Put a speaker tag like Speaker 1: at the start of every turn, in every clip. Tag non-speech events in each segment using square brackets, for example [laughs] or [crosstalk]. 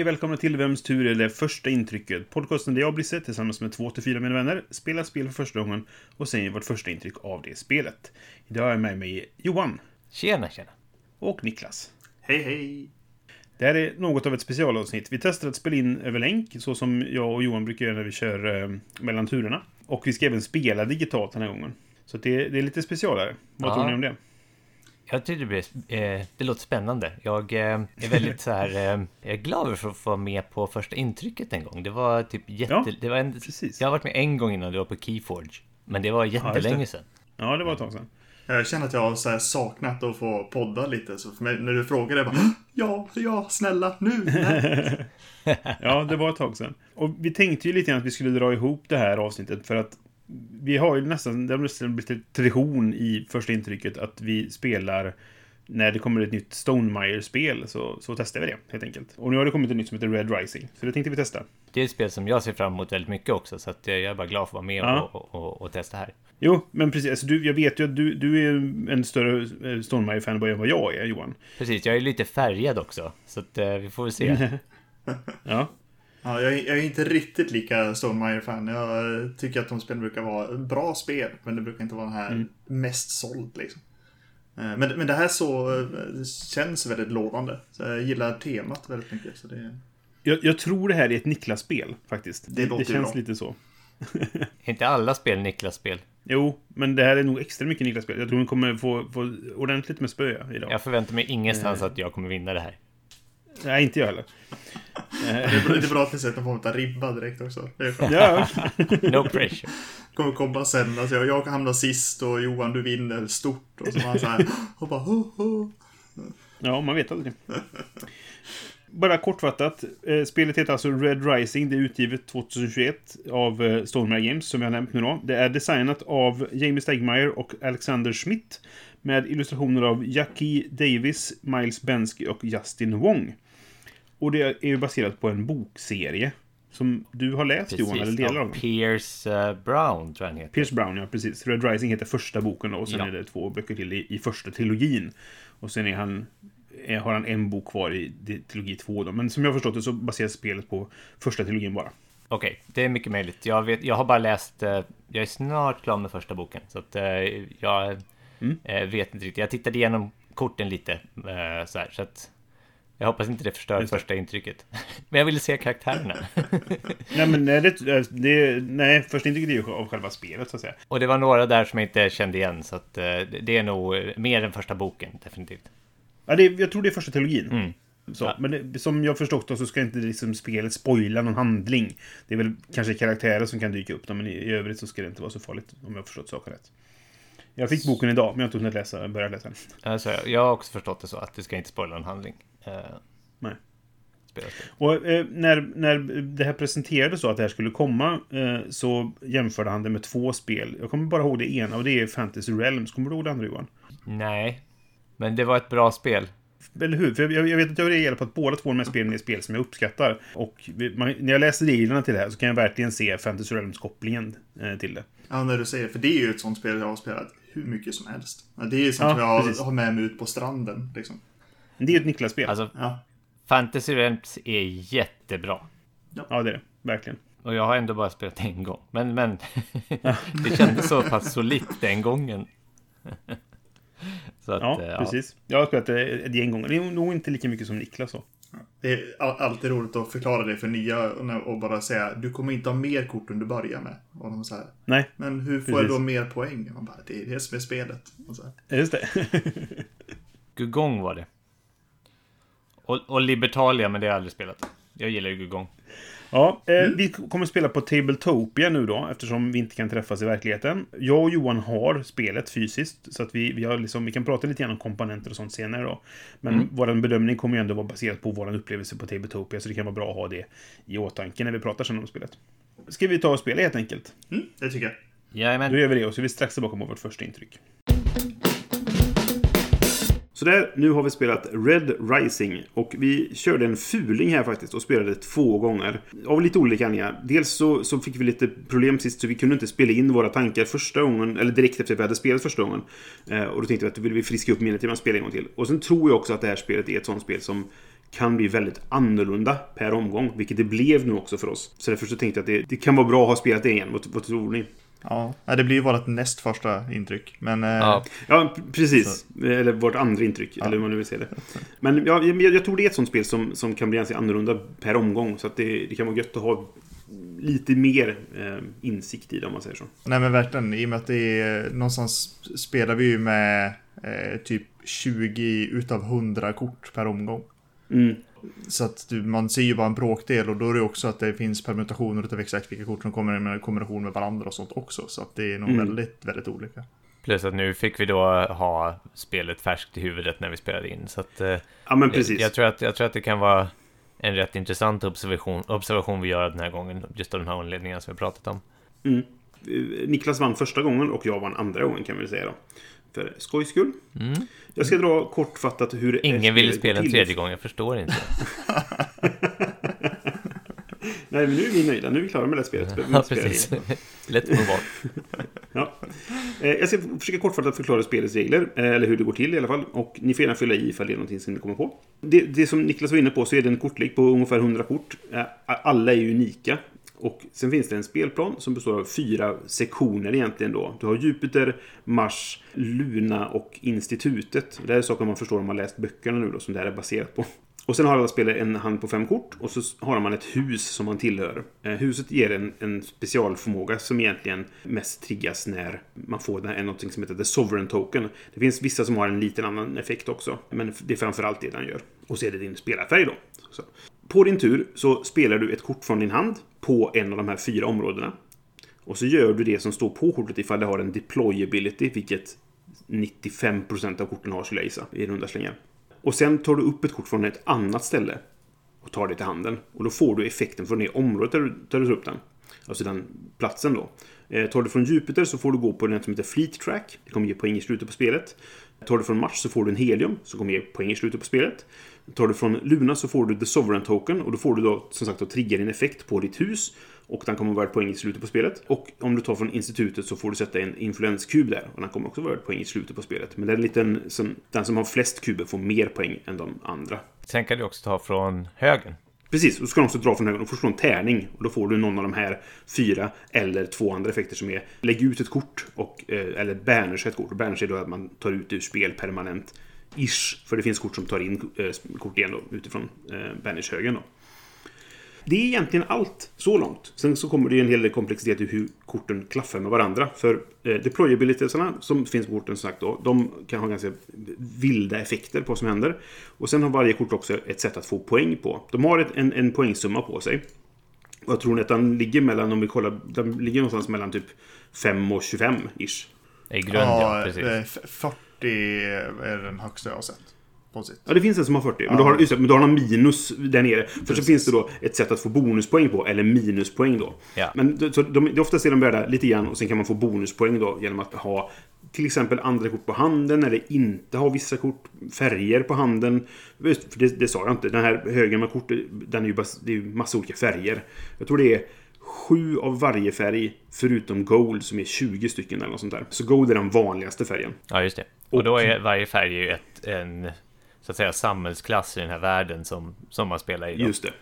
Speaker 1: Hej och välkomna till Vems tur är det första intrycket? Podcasten där jag, Brisse, tillsammans med två till fyra mina vänner spelar spel för första gången och säger vårt första intryck av det spelet. Idag är jag med mig Johan
Speaker 2: Tjena, tjena.
Speaker 1: och Niklas.
Speaker 3: Hej hej!
Speaker 1: Det här är något av ett specialavsnitt. Vi testar att spela in över länk, så som jag och Johan brukar göra när vi kör eh, mellan turerna. Och vi ska även spela digitalt den här gången. Så det, det är lite specialare. Vad
Speaker 2: Ja.
Speaker 1: tror ni om det?
Speaker 2: Jag tycker det, blir, eh, det låter spännande. Jag eh, är väldigt så här, eh, jag är glad över att få vara med på första intrycket en gång. Det var typ jätte...
Speaker 1: Ja,
Speaker 2: det var en,
Speaker 1: precis.
Speaker 2: Jag har varit med en gång innan det var på Keyforge. Men det var jättelänge
Speaker 1: det.
Speaker 2: sedan.
Speaker 1: Ja, det var ett tag sedan.
Speaker 3: Jag känner att jag har så här saknat att få podda lite. Så för mig, när du frågade, jag bara Ja, ja, snälla, nu! [laughs]
Speaker 1: Ja, det var ett tag sedan. Och vi tänkte ju lite grann att vi skulle dra ihop det här avsnittet för att vi har ju nästan, det har nästan blivit tradition i första intrycket att vi spelar när det kommer ett nytt Stonemire-spel så, så testar vi det helt enkelt. Och nu har det kommit ett nytt som heter Red Rising, så det tänkte vi testa.
Speaker 2: Det är ett spel som jag ser fram emot väldigt mycket också. Så att jag är bara glad för att vara med
Speaker 1: Ja.
Speaker 2: och, och, och, och testa här.
Speaker 1: Jo, men precis. Alltså, du, jag vet ju att du, du är en större eh, Stonemire-fanboy än vad jag är, Johan.
Speaker 2: Precis, jag är lite färgad också. Så att eh, vi får väl se. [laughs]
Speaker 1: Ja,
Speaker 3: Ja, jag, är- jag är inte riktigt lika Stonemire-fan. Jag tycker att de spelen brukar vara bra spel, men det brukar inte vara den här mest såld liksom. Eh, Men, men det här så eh, det känns väldigt lovande. Så jag gillar temat väldigt mycket. Så det,
Speaker 1: jag, jag tror det här är ett Niklas-spel, faktiskt.
Speaker 3: Det
Speaker 1: det
Speaker 3: ju
Speaker 1: känns
Speaker 3: bra.
Speaker 1: lite så. [laughs]
Speaker 2: Är inte alla spel Niklas-spel?
Speaker 1: Jo, men det här är nog extra mycket Niklas-spel. Jag tror hon kommer få, få ordentligt med spö idag.
Speaker 2: Jag förväntar mig ingenstans
Speaker 1: Eh.
Speaker 2: att jag kommer vinna det här.
Speaker 1: Nej, inte jag heller. [laughs]
Speaker 3: det, är bra, att ni sätter någon form av ribba direkt också.
Speaker 1: Ja, [laughs]
Speaker 2: No pressure.
Speaker 3: kommer komma sen. Alltså jag, jag hamnar sist och Johan du vinner stort. Och så var han så här [gasps] och bara ho, ho.
Speaker 1: ja man vet aldrig. Bara kortfattat. eh, Spelet heter alltså Red Rising. Det är utgivet 2021 av eh, Stormare Games, som jag nämnt nu då. Det är designat av Jamie Stegmaier och Alexander Schmidt. Med illustrationer av Jackie Davis, Miles Bensky och Justin Wong. Och det är ju baserat på en bokserie. Som du har läst Johan, eller delar
Speaker 2: av
Speaker 1: den.
Speaker 2: Pierce eh, Brown tror jag han heter.
Speaker 1: Pierce Brown, ja precis. Red Rising heter första boken då, och sen
Speaker 2: Ja.
Speaker 1: är det två böcker till i, i första trilogin. Och sen är han, är, har han en bok kvar i trilogi två då. Men som jag har förstått det så baseras spelet på första trilogin bara.
Speaker 2: Okej, det är mycket möjligt. Jag, vet, jag har bara läst, eh, jag är snart klar med första boken. Så att eh, jag
Speaker 1: Mm.
Speaker 2: eh, vet inte riktigt. Jag tittade igenom korten lite eh, så här, så att jag hoppas inte det förstör
Speaker 1: Just det.
Speaker 2: första intrycket. [laughs] Men jag ville se karaktärerna. [laughs]
Speaker 1: nej, men nej, det, det, nej, första intrycket är ju av själva spelet så att säga.
Speaker 2: Och det var några där som jag inte kände igen, så att eh, det- är nog mer än första boken, definitivt.
Speaker 1: Ja, det, jag tror det är första trilogin.
Speaker 2: Mm.
Speaker 1: Så,
Speaker 2: Ja.
Speaker 1: Men det, som jag förstått då, så ska inte liksom spelet spoila någon handling. Det är väl kanske karaktärer som kan dyka upp då, men i, i övrigt så ska det inte vara så farligt om jag förstått saken rätt. Jag fick boken idag, men jag har inte hunnit läsa, börja läsa den.
Speaker 2: Alltså, jag har också förstått det så, att det ska inte spoila en handling. Eh,
Speaker 1: Nej. Och eh, när, när det här presenterades så att det här skulle komma eh, så jämförde han det med två spel. Jag kommer bara ihåg det ena och det är Fantasy Realms. Kommer du ihåg det andra Johan?
Speaker 2: Nej, men det var ett bra spel.
Speaker 1: Eller hur? För jag, jag vet att jag reagerar på att båda två de här spelen är spel som jag uppskattar. Och vi- man, när jag läser reglerna till det här så kan jag verkligen se Fantasy Realms-kopplingen eh, till det.
Speaker 3: Ja, när du säger det. För det är ju ett sånt spel jag har spelat hur mycket som helst. Ja, Det är ju sånt
Speaker 1: Ja,
Speaker 3: som jag
Speaker 1: precis.
Speaker 3: har, med mig ut på stranden. Liksom.
Speaker 1: Det är ju ett Niklas-spel.
Speaker 2: Alltså,
Speaker 3: Ja.
Speaker 2: Fantasy Realms är jättebra.
Speaker 1: Ja, det är det. Verkligen.
Speaker 2: Och jag har ändå bara spelat en gång. Men, men [laughs] [laughs] det kändes så pass solitt den gången. [laughs] så att,
Speaker 1: Ja,
Speaker 2: eh,
Speaker 1: precis. Jag har spelat det ett gäng gånger. Det är nog inte lika mycket som Niklas så.
Speaker 3: Det är all- alltid roligt att förklara det för nya och bara säga du kommer inte ha mer kort än du börjar med. Och de så här,
Speaker 1: Nej,
Speaker 3: men hur får jag
Speaker 1: Precis.
Speaker 3: då mer poäng? Man bara, det är det som är spelet. Och så här.
Speaker 1: just det. [laughs]
Speaker 2: Gugong var det. Och, och Libertalia, men det har jag aldrig spelat. Jag gillar ju Gugong.
Speaker 1: Ja, eh, vi kommer spela på Tabletopia nu då, eftersom vi inte kan träffas i verkligheten. Jag och Johan har spelet fysiskt, så att vi, vi, har liksom, vi kan prata lite grann om komponenter och sånt senare då. Men
Speaker 2: Mm.
Speaker 1: vår bedömning kommer ju ändå vara baserad på vår upplevelse på Tabletopia, så det kan vara bra att ha det i åtanke när vi pratar sen om spelet. Ska vi ta och spela helt enkelt?
Speaker 3: Mm, det tycker jag.
Speaker 2: Jajamän.
Speaker 1: Då gör vi det och så är vi strax tillbaka med vårt första intryck. Så där, nu har vi spelat Red Rising och vi körde en fuling här faktiskt och spelade två gånger. Av lite olika anledningar. Dels så, så fick vi lite problem sist så vi kunde inte spela in våra tankar första gången, eller direkt efter att vi hade spelat första gången. Eh, och då tänkte vi att då vill vi friska upp minnet genom att spela en gång till. Och sen tror jag också att det här spelet är ett sånt spel som kan bli väldigt annorlunda per omgång, vilket det blev nu också för oss. Så därför så tänkte jag att det, det kan vara bra att ha spelat det igen. Vad, vad tror ni?
Speaker 3: Ja, det blir ju vårt näst första intryck. Men eh,
Speaker 2: Ja,
Speaker 1: Ja, precis. Eller vårt andra intryck, eller hur man nu vill se det. Men ja, jag, jag tror det är ett sånt spel som, som kan bli ganska annorlunda per omgång. Så att det, det kan vara gött att ha lite mer eh, insikt i det, om man säger så.
Speaker 3: nej men verkligen, i och med att det är någonstans spelar vi ju med eh, typ 20 utav 100 kort per omgång.
Speaker 1: Mm.
Speaker 3: Så att du, man ser ju bara en bråkdel och då är det också att det finns permutationer utav exakt vilka kort som kommer i kombination med varandra och sånt också. Så att det är nog
Speaker 1: Mm.
Speaker 3: väldigt, väldigt olika.
Speaker 2: plus att nu fick vi då ha spelet färskt i huvudet när vi spelade in. Så att, eh,
Speaker 1: Ja, men precis.
Speaker 2: Jag, tror att, jag tror att det kan vara en rätt intressant observation, observation vi gör den här gången. Just av den här anledningen som vi pratat om.
Speaker 1: Mm. Eh, Niklas vann första gången och jag vann andra gången kan vi väl säga då. För skojs skull.
Speaker 2: Mm.
Speaker 1: Jag ska dra kortfattat hur...
Speaker 2: Ingen ville spela en tredje gång, jag förstår inte. [laughs]
Speaker 1: Nej, men nu är vi nöjda. Nu är vi klara med det här spelet.
Speaker 2: Ja, precis. [laughs] Lätt on. [laughs]
Speaker 1: Ja. Eh, Jag ska försöka kortfattat förklara spelets regler, eh, eller hur det går till i alla fall. Och ni får gärna fylla i ifall det är någonting som ni kommer på. Det, det som Niklas var inne på så är det en kortlek på ungefär 100 kort. Eh, Alla är unika. Och sen finns det en spelplan som består av fyra sektioner egentligen då. Du har Jupiter, Mars, Luna och Institutet. Det här är saker man förstår om man läst böckerna nu då, som det här är baserat på. Och sen har alla spelare en hand på fem kort och så har man ett hus som man tillhör. Eh, huset ger en, en specialförmåga som egentligen mest triggas när man får den här, något som heter The Sovereign Token. Det finns vissa som har en liten annan effekt också, men det är framförallt det den gör. Och så är det din spelarfärg då. Så. På din tur så spelar du ett kort från din hand på en av de här fyra områdena. Och så gör du det som står på kortet ifall det har en deployability, vilket 95% av korten har skulle jag gissa, i runda slängar. Och sen tar du upp ett kort från ett annat ställe och tar det till handen. Och då får du effekten från det området där du, där du tar upp den. Alltså den platsen då. Eh, tar du från Jupiter så får du gå på den som heter Fleet Track. Det kommer ge poäng i slutet på spelet. Tar du från Mars så får du en Helium som kommer ge poäng i slutet på spelet. Tar du från Luna så får du The Sovereign Token och då får du då som sagt att trigga din effekt på ditt hus. Och den kommer vara värd poäng i slutet på spelet. Och om du tar från institutet så får du sätta en influenskub där. Och den kommer också vara värd poäng i slutet på spelet. Men den, liten, som, den som har flest kuber får mer poäng än de andra.
Speaker 2: Sen kan du också ta från högen.
Speaker 1: Precis, och så ska de också dra från höger. De får slå en tärning. Och då får du någon av de här fyra eller två andra effekter som är lägg ut ett kort och, eh, eller banners ett kort. Och banners är då att man tar ut det ur spel permanent. Ish, för det finns kort som tar in eh, kort igen då, utifrån eh, banners-högen då. Det är egentligen allt så långt. Sen så kommer det ju en hel del komplexitet i hur korten klaffar med varandra. För eh, deployabilitiesarna som finns på korten som sagt då, de kan ha ganska vilda effekter på vad som händer. Och sen har varje kort också ett sätt att få poäng på. De har ett, en, en poängsumma på sig. Och jag tror att den ligger mellan, om vi kollar, den ligger någonstans mellan typ 5 och 25 ish.
Speaker 2: I grund, ja, precis.
Speaker 3: eh, f- 40 är den högsta jag har sett. På sitt.
Speaker 1: Ja, det finns en som har 40. Men, då har, just men då har de minus där nere. För så finns det då ett sätt att få bonuspoäng på, eller minuspoäng då.
Speaker 2: Ja.
Speaker 1: Men det- så de, det oftast är de värda lite grann och sen kan man få bonuspoäng då genom att ha till exempel andra kort på handen eller inte ha vissa kort, färger på handen. Just, för det, det sa jag inte. Den här högen med kort, den är ju, bas, det är ju massa olika färger. Jag tror det är sju av varje färg förutom gold som är 20 stycken eller något sånt där. Så gold är den vanligaste färgen.
Speaker 2: Ja, just det. Och då är varje färg ju ett, en så att säga samhällsklass i den här världen som, som man spelar i. Då.
Speaker 1: Just det.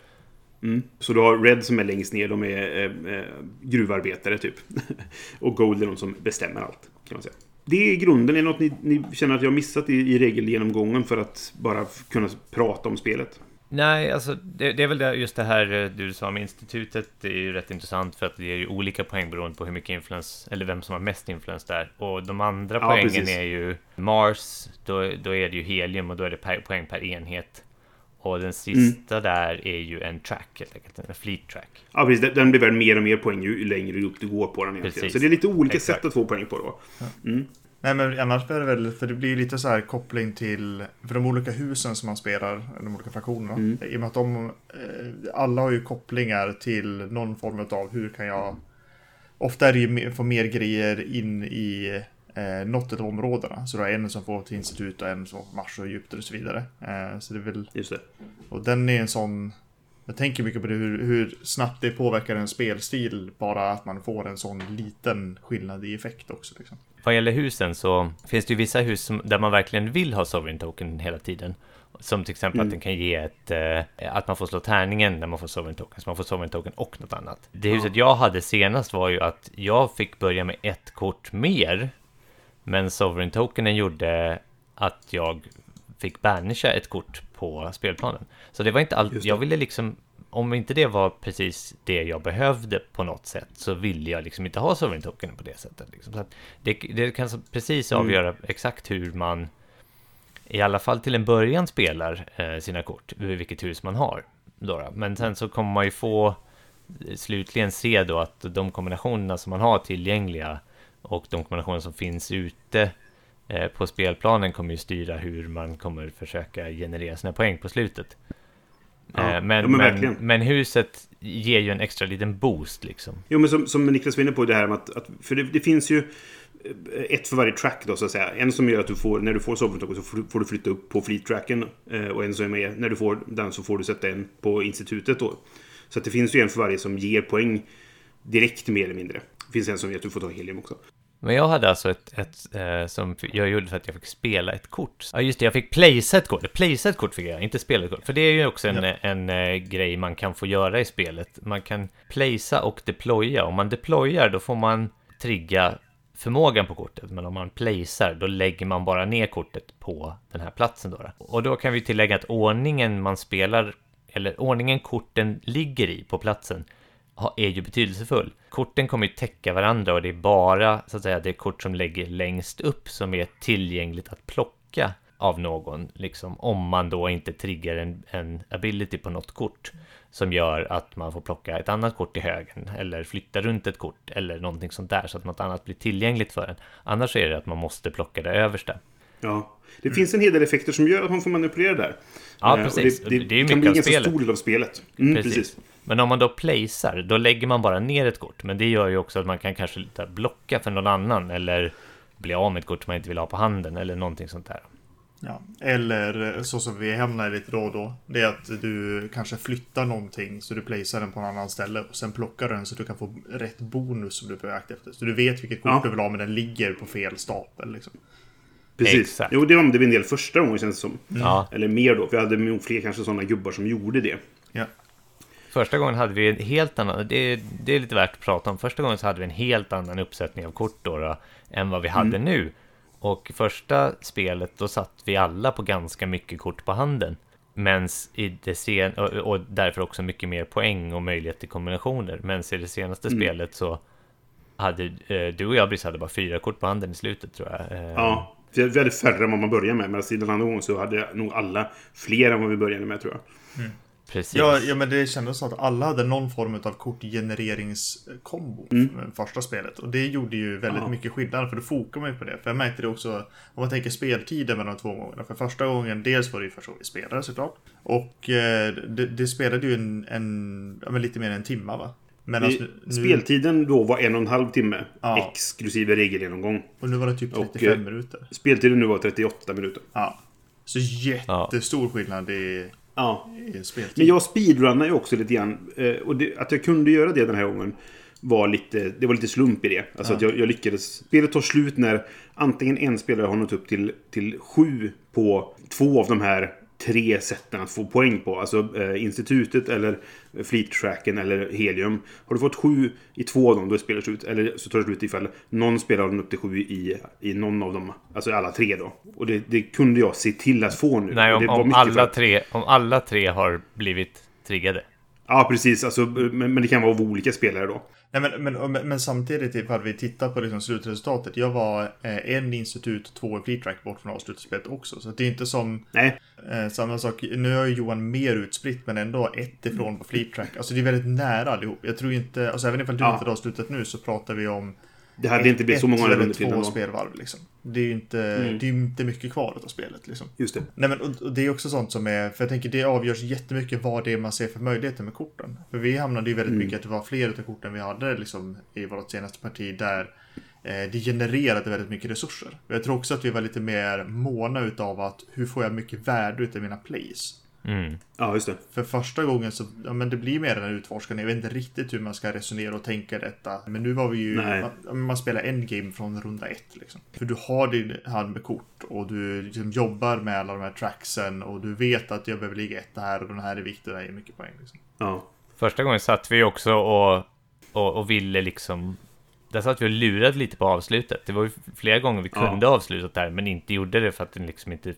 Speaker 1: Mm. Så du har Red som är längst ner, de är eh, eh, gruvarbetare typ. [laughs] och Gold är de som bestämmer allt, kan man säga. Det är grunden. Är det något ni, ni känner att jag har missat i, i regelgenomgången för att bara kunna prata om spelet?
Speaker 2: Nej, alltså det, det är väl det, just det här eh, du sa med institutet. Det är ju rätt intressant för att det ger ju olika poäng beroende på hur mycket influens, eller vem som har mest influens där. Och de andra
Speaker 1: Ja,
Speaker 2: poängen
Speaker 1: precis.
Speaker 2: är ju Mars, då, då är det ju helium och då är det per, poäng per enhet. Och den sista
Speaker 1: Mm.
Speaker 2: där är ju en track, helt enkelt, en fleet track.
Speaker 1: Ja, precis. Den- Den blir värd mer och mer poäng ju längre upp du går på den egentligen.
Speaker 2: Precis.
Speaker 1: Så det är lite olika
Speaker 2: Exakt.
Speaker 1: sätt att få poäng på då. Mm.
Speaker 3: Nej men annars är det väl, för det blir lite så här koppling till, för de olika husen som man spelar, de olika fraktionerna.
Speaker 1: Mm.
Speaker 3: I och med att de, eh, alla har ju kopplingar till någon form av hur kan jag, ofta är det ju få mer grejer in i eh, något av områdena. Så du har en som får till institut och en som får Mars och Egypten och så vidare. Eh, så det är väl,
Speaker 1: Just det.
Speaker 3: och den är en sån, jag tänker mycket på det, hur, hur snabbt det påverkar en spelstil, bara att man får en sån liten skillnad i effekt också. Liksom.
Speaker 2: Vad gäller husen så finns det ju vissa hus som, där man verkligen vill ha Sovereign Token hela tiden. Som till exempel att den kan ge ett, eh, att man får slå tärningen när man får Sovereign Token, så man får Sovereign Token och något annat. Det huset jag hade senast var ju att jag fick börja med ett kort mer, men Sovereign Tokenen gjorde att jag fick banisha ett kort på spelplanen. Så det var inte allt, jag ville liksom om inte det var precis det jag behövde på något sätt så ville jag liksom inte ha Sovereign Token på det sättet. Liksom. Så det, det kan precis
Speaker 1: Mm.
Speaker 2: avgöra exakt hur man i alla fall till en början spelar eh, sina kort, vilket hus man har. Då då. Men sen så kommer man ju få eh, slutligen se då att de kombinationerna som man har tillgängliga och de kombinationer som finns ute eh, på spelplanen kommer ju styra hur man kommer försöka generera sina poäng på slutet.
Speaker 1: Ja,
Speaker 2: Eh,
Speaker 1: ja,
Speaker 2: men,
Speaker 1: men
Speaker 2: men, men huset ger ju en extra liten boost liksom.
Speaker 1: Jo, men som, som Niklas var inne på det här med att... att för det, det finns ju eh, ett för varje track då, så att säga. En som gör att du får, när du får sovereign så får, du flytta upp på fleet-tracken. Eh, och en som är med, när du får den så får du sätta en på institutet då. Så att det finns ju en för varje som ger poäng direkt mer eller mindre. Det finns en som ger att du får ta helium också.
Speaker 2: Men jag hade alltså ett, ett eh, som jag gjorde för att jag fick spela ett kort. Ja just det, jag fick placea ett kort. Placea ett kort fick jag, inte spela ett kort. För det är ju också en, en, eh, grej man kan få göra i spelet. Man kan placea och deploya. Om man deployar då får man trigga förmågan på kortet. Men om man placear då lägger man bara ner kortet på den här platsen då. då. Och då kan vi tillägga att ordningen man spelar, eller ordningen korten ligger i på platsen är ju betydelsefull. Korten kommer ju täcka varandra och det är bara så att säga det kort som lägger längst upp som är tillgängligt att plocka av någon, liksom om man då inte triggar en, en ability på något kort som gör att man får plocka ett annat kort i högen eller flytta runt ett kort eller någonting sånt där så att något annat blir tillgängligt för en. Annars är det att man måste plocka det översta.
Speaker 1: Ja. Det finns en hel del effekter som gör att man får manipulera där.
Speaker 2: Ja,
Speaker 1: Eh, och
Speaker 2: precis.
Speaker 1: Det, det,
Speaker 2: Det är ju
Speaker 1: kan bli en ganska
Speaker 2: spelet.
Speaker 1: stor del av spelet. Mm, precis.
Speaker 2: Precis. Men om man då placear, då lägger man bara ner ett kort. Men det gör ju också att man kan kanske blocka för någon annan eller bli av med ett kort som man inte vill ha på handen eller någonting sånt där.
Speaker 3: Ja. Eller eh, så som vi hamnar lite då och då. Det är att du kanske flyttar någonting så du placear den på en annan ställe och sen plockar den så du kan få rätt bonus som du är på jakt efter. Så du vet vilket kort
Speaker 1: Ja.
Speaker 3: du vill ha men den ligger på fel stapel. Liksom.
Speaker 1: Precis.
Speaker 2: Exakt.
Speaker 1: Jo, det var det var en del första gången känns det som.
Speaker 2: Ja.
Speaker 1: Eller mer då, för jag hade nog fler kanske sådana gubbar som gjorde det.
Speaker 3: Ja.
Speaker 2: Första gången hade vi en helt annan, det, det är lite värt att prata om. Första gången så hade vi en helt annan uppsättning av kort då, då än vad vi hade nu. Och första spelet, då satt vi alla på ganska mycket kort på handen. Men i det sen och, och därför också mycket mer poäng och möjlighet till kombinationer. Men i det senaste spelet så hade eh, du och jag Brice hade bara fyra kort på handen i slutet tror jag. Eh,
Speaker 1: Ja. Vi hade färre än vad man började med. Men alltså, den andra gången så hade nog alla fler än vad vi började med tror jag.
Speaker 2: Precis.
Speaker 3: Ja, ja, men det kändes som att alla hade någon form av kortgenereringskombo mm. första spelet. Och det gjorde ju väldigt
Speaker 1: Ja.
Speaker 3: mycket skillnad, för då fokar man ju på det. För jag märkte det också, om man tänker speltiden mellan de två gångerna. För första gången, dels var det ju första gången vi spelade såklart. Och eh, det, det spelade ju en, en ja, lite mer än en timme va? Medan
Speaker 1: Vi,
Speaker 3: nu,
Speaker 1: Speltiden då var en och en halv timme.
Speaker 3: Ja.
Speaker 1: Exklusive regelgenomgång.
Speaker 3: och nu var det typ
Speaker 1: och,
Speaker 3: 35
Speaker 1: eh,
Speaker 3: minuter.
Speaker 1: Speltiden nu var 38 minuter.
Speaker 3: Ja. Så jättestor skillnad i,
Speaker 1: Ja.
Speaker 3: speltid.
Speaker 1: Men jag speedrunnar ju också lite grann. eh, Och det, att jag kunde göra det den här gången var lite, det var lite slump i det. Alltså att jag, jag lyckades. Spelet tar slut när antingen en spelare har nått upp till, till sju på två av de här tre sätten att få poäng på. Alltså eh, institutet eller fleet tracken eller helium. Har du fått sju i två av dem, då är spelet slut. Eller så tar det slut ifall någon spelar har upp till sju i, i någon av dem. Alltså alla tre då. Och det, det kunde jag se till att få nu.
Speaker 2: Nej, om, om,
Speaker 1: för
Speaker 2: alla
Speaker 1: att-
Speaker 2: tre, om alla tre har blivit triggade.
Speaker 1: Ja, precis. Alltså, men, men det kan vara av olika spelare då.
Speaker 3: Nej, men, men, men, men samtidigt ifall vi tittar på liksom slutresultatet. Jag var eh, en institut, två i fleet track bort från avslutsspelet också. Så det är inte som eh, samma sak. Nu har ju Johan mer utspritt men ändå ett ifrån på fleet track. Alltså det är väldigt nära allihop. Jag tror inte, alltså även ifall du
Speaker 1: Ja.
Speaker 3: inte har avslutat nu så pratar vi om
Speaker 1: Det hade inte blivit så många
Speaker 3: ett eller två spelvarv liksom. Det är ju inte,
Speaker 1: Mm.
Speaker 3: det är inte mycket kvar av spelet liksom.
Speaker 1: Just det.
Speaker 3: Nej men och, och det är också sånt som är, för jag tänker det avgörs jättemycket vad det är man ser för möjligheter med korten. För vi hamnade ju väldigt
Speaker 1: Mm.
Speaker 3: mycket att det var fler utav korten vi hade liksom i vårt senaste parti där eh, det genererade väldigt mycket resurser. Jag tror också att vi var lite mer måna utav att hur får jag mycket värde utav mina plays?
Speaker 2: Mm.
Speaker 1: Ja, just det.
Speaker 3: För första gången så, ja men det blir mer en utforskande. Jag vet inte riktigt hur man ska resonera och tänka detta. Men nu var vi ju, man, man spelar endgame från runda ett liksom. För du har din hand med kort och du liksom jobbar med alla de här tracksen och du vet att jag behöver ligga ett här och den här är viktig och det här är mycket poäng liksom.
Speaker 1: Ja.
Speaker 2: Första gången satt vi också och, och, och ville liksom... Där satt vi och lurade lite på avslutet. Det var ju flera gånger vi
Speaker 1: Ja.
Speaker 2: kunde ha avslutat där, men inte gjorde det för att den liksom inte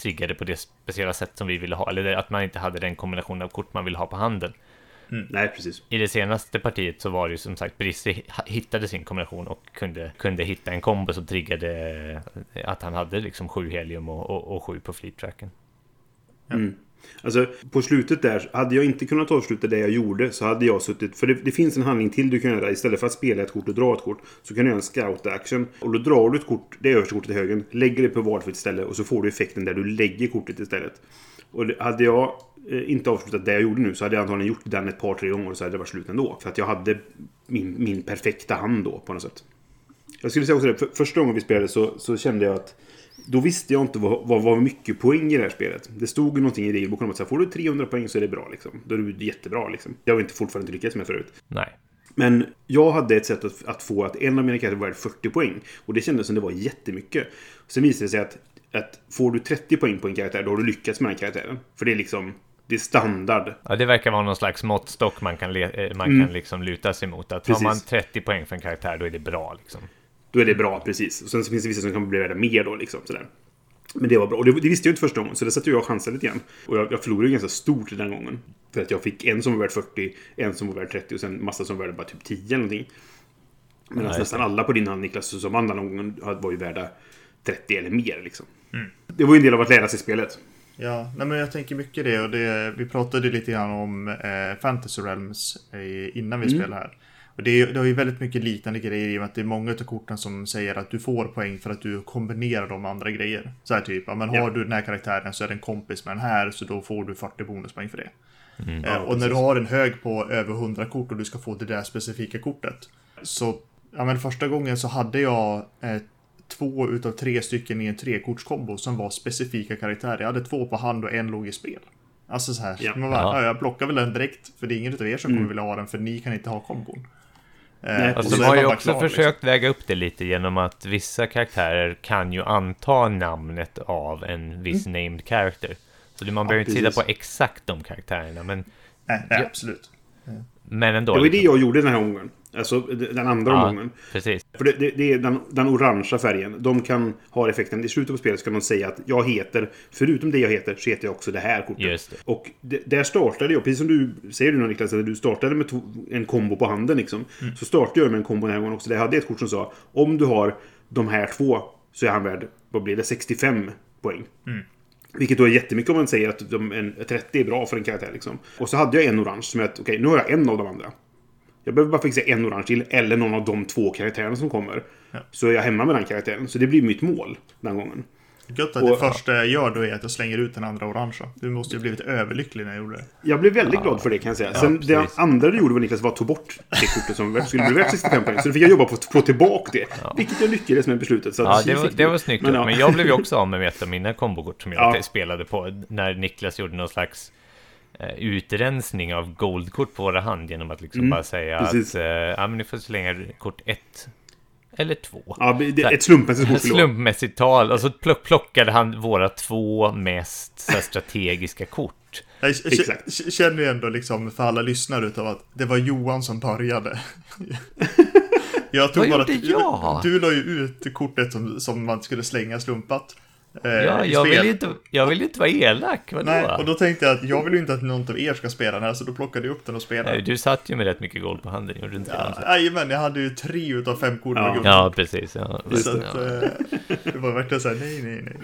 Speaker 2: triggade på det speciella sätt som vi ville ha. Eller att man inte hade den kombination av kort man ville ha på handen.
Speaker 1: Nej, precis.
Speaker 2: I det senaste partiet så var det ju som sagt Brisse hittade sin kombination och kunde, kunde hitta en kombo som triggade att han hade liksom sju helium och, och, och sju på fleet-tracken.
Speaker 1: Mm. Alltså, på slutet där, hade jag inte kunnat avsluta det jag gjorde så hade jag suttit... För det, det finns en handling till du kan göra. Istället för att spela ett kort och dra ett kort så kan du göra en scout-action. Och då drar du ett kort, det översta kortet till högen, lägger det på valfritt ställe och så får du effekten där du lägger kortet istället. Och det, hade jag eh, inte avslutat det jag gjorde nu så hade jag antagligen gjort den ett par, tre gånger och så hade det varit slut ändå. För att jag hade min, min perfekta hand då på något sätt. Jag skulle säga också det, för, första gången vi spelade så, så kände jag att då visste jag inte vad, vad var mycket poäng i det här spelet. Det stod ju någonting i regelboken om att så här, får du 300 poäng så är det bra liksom. Då är du jättebra liksom. Det har vi inte fortfarande inte lyckats med förut.
Speaker 2: Nej.
Speaker 1: Men jag hade ett sätt att, att få att en av mina karaktärer var värd 40 poäng. Och det kändes som det var jättemycket. Sen visade det sig att, att får du 30 poäng på en karaktär, då har du lyckats med den karaktären. För det är liksom, det är standard.
Speaker 2: Ja, det verkar vara någon slags måttstock man kan, eh, man
Speaker 1: Mm.
Speaker 2: kan liksom luta sig mot. Att
Speaker 1: Precis.
Speaker 2: har man 30 poäng för en karaktär, då är det bra liksom.
Speaker 1: Då är det bra, precis. Och sen så finns det vissa som kan bli värda mer då liksom. Sådär. Men det var bra. Och det, det visste jag inte första gången, så det satte jag chansade lite grann. Och jag, jag förlorade ganska stort den gången. För att jag fick en som var värd 40, en som var värd 30 och sen massa som var värda bara typ 10 eller någonting. Medan
Speaker 2: just
Speaker 1: nästan alla på din hand Niklas, som vann den gången, hade- var ju värda 30 eller mer liksom.
Speaker 2: Mm.
Speaker 1: Det var ju en del av att lära sig spelet.
Speaker 3: Ja, nej men jag tänker mycket det och det, vi pratade lite grann om eh, Fantasy Realms eh, innan vi
Speaker 1: Mm.
Speaker 3: spelade här. Och det, är- det har ju väldigt mycket liknande grejer i och med att det är många av korten som säger att du får poäng för att du kombinerar dem med andra grejer. Så här typ, ja, men
Speaker 1: Ja.
Speaker 3: har du den här karaktären så är den kompis med den här så då får du 40 bonuspoäng för det.
Speaker 2: Mm.
Speaker 3: Eh, och när du har en hög på över 100 kort och du ska få det där specifika kortet. Så, ja men första gången så hade jag eh, två utav tre stycken i en trekortskombo som var specifika karaktärer. Jag hade två på hand och en låg i spel. Alltså så här,
Speaker 1: Ja.
Speaker 3: man bara,
Speaker 2: Ja.
Speaker 3: ja. jag plockar väl den direkt för det är ingen utav er som
Speaker 1: Mm.
Speaker 3: kommer vilja ha den för ni kan inte ha kombon. Eh,
Speaker 1: Nej,
Speaker 2: Alltså,
Speaker 3: så
Speaker 2: de har ju också
Speaker 3: klar, liksom.
Speaker 2: försökt väga upp det lite genom att vissa karaktärer kan ju anta namnet av en viss named character. Så man behöver inte titta på exakt de karaktärerna, men,
Speaker 3: Nej, nej
Speaker 2: Ja.
Speaker 3: absolut.
Speaker 2: men ändå.
Speaker 1: Det var ju det
Speaker 2: liksom.
Speaker 1: jag gjorde den här gången. Alltså den andra
Speaker 2: Ja,
Speaker 1: omgången.
Speaker 2: precis.
Speaker 1: För det, det, det är den, den orangea färgen. De kan ha effekten. I slutet på spelet så kan de säga att jag heter, förutom det jag heter, så heter jag också det här kortet.
Speaker 2: Just det.
Speaker 1: Och där startade jag, precis som du säger nu Niklas, att du startade med en kombo på handen liksom. Så startade jag med en kombo den här gången också. Där jag hade ett kort som sa om du har de här två så är han värd, vad blir det, 65 poäng. Vilket då är jättemycket om man säger att de, en, 30 är bra för en karaktär liksom. Och så hade jag en orange som är att, okej, nu har jag en av de andra. Jag behöver bara fixa en orange till, eller någon av de två karaktärerna som kommer. Så är jag hemma med den karaktären. Så det blir mitt mål den gången.
Speaker 3: Gött att
Speaker 1: Och-
Speaker 3: det första jag gör då är att jag slänger ut den andra orangea. Du måste ju blivit överlycklig när jag gjorde det.
Speaker 1: Jag blev väldigt glad för det kan jag säga. Sen det andra du gjorde var Niklas var att ta bort det kortet som skulle bli värt 65 poäng. Så då fick jag jobba på att få tillbaka det. Vilket jag lyckades med beslutet. Så
Speaker 2: Ja, det var, det var snyggt
Speaker 1: Men,
Speaker 2: men,
Speaker 1: ja.
Speaker 2: men jag blev ju också av med ett av mina kombokort som jag
Speaker 1: Ja.
Speaker 2: spelade på när Niklas gjorde någon slags utrensning av goldkort på våra hand genom att liksom
Speaker 1: Mm,
Speaker 2: bara säga
Speaker 1: precis.
Speaker 2: att eh, ja, men ni får slänga kort ett eller två.
Speaker 1: Ja, det, ett slumpmässigt kort.
Speaker 2: Slumpmässigt tal, och så plock, plockade han våra två mest så här, strategiska kort.
Speaker 3: Jag
Speaker 1: Exakt.
Speaker 3: känner ju ändå liksom för alla lyssnare utav att det var Johan som började. [laughs] jag tog
Speaker 2: Vad
Speaker 3: bara
Speaker 2: gjorde jag?
Speaker 3: Du, du la ju ut kortet som, som man skulle slänga slumpat. Eh,
Speaker 2: Ja, jag
Speaker 3: spel.
Speaker 2: vill inte, jag vill inte vara elak, vadå?
Speaker 3: Nej, och då tänkte jag att jag vill ju inte att någon av er ska spela den här, så då plockade jag upp den och spelade.
Speaker 2: Nej, Du satt ju med rätt mycket gold på handen, gjorde du inte det?
Speaker 3: Ja, Jajamän, jag hade ju tre utav fem kort med
Speaker 1: Ja.
Speaker 3: guld.
Speaker 2: Ja, precis. Ja,
Speaker 3: Så att,
Speaker 2: ja.
Speaker 3: eh, det var verkligen såhär, nej, nej, nej.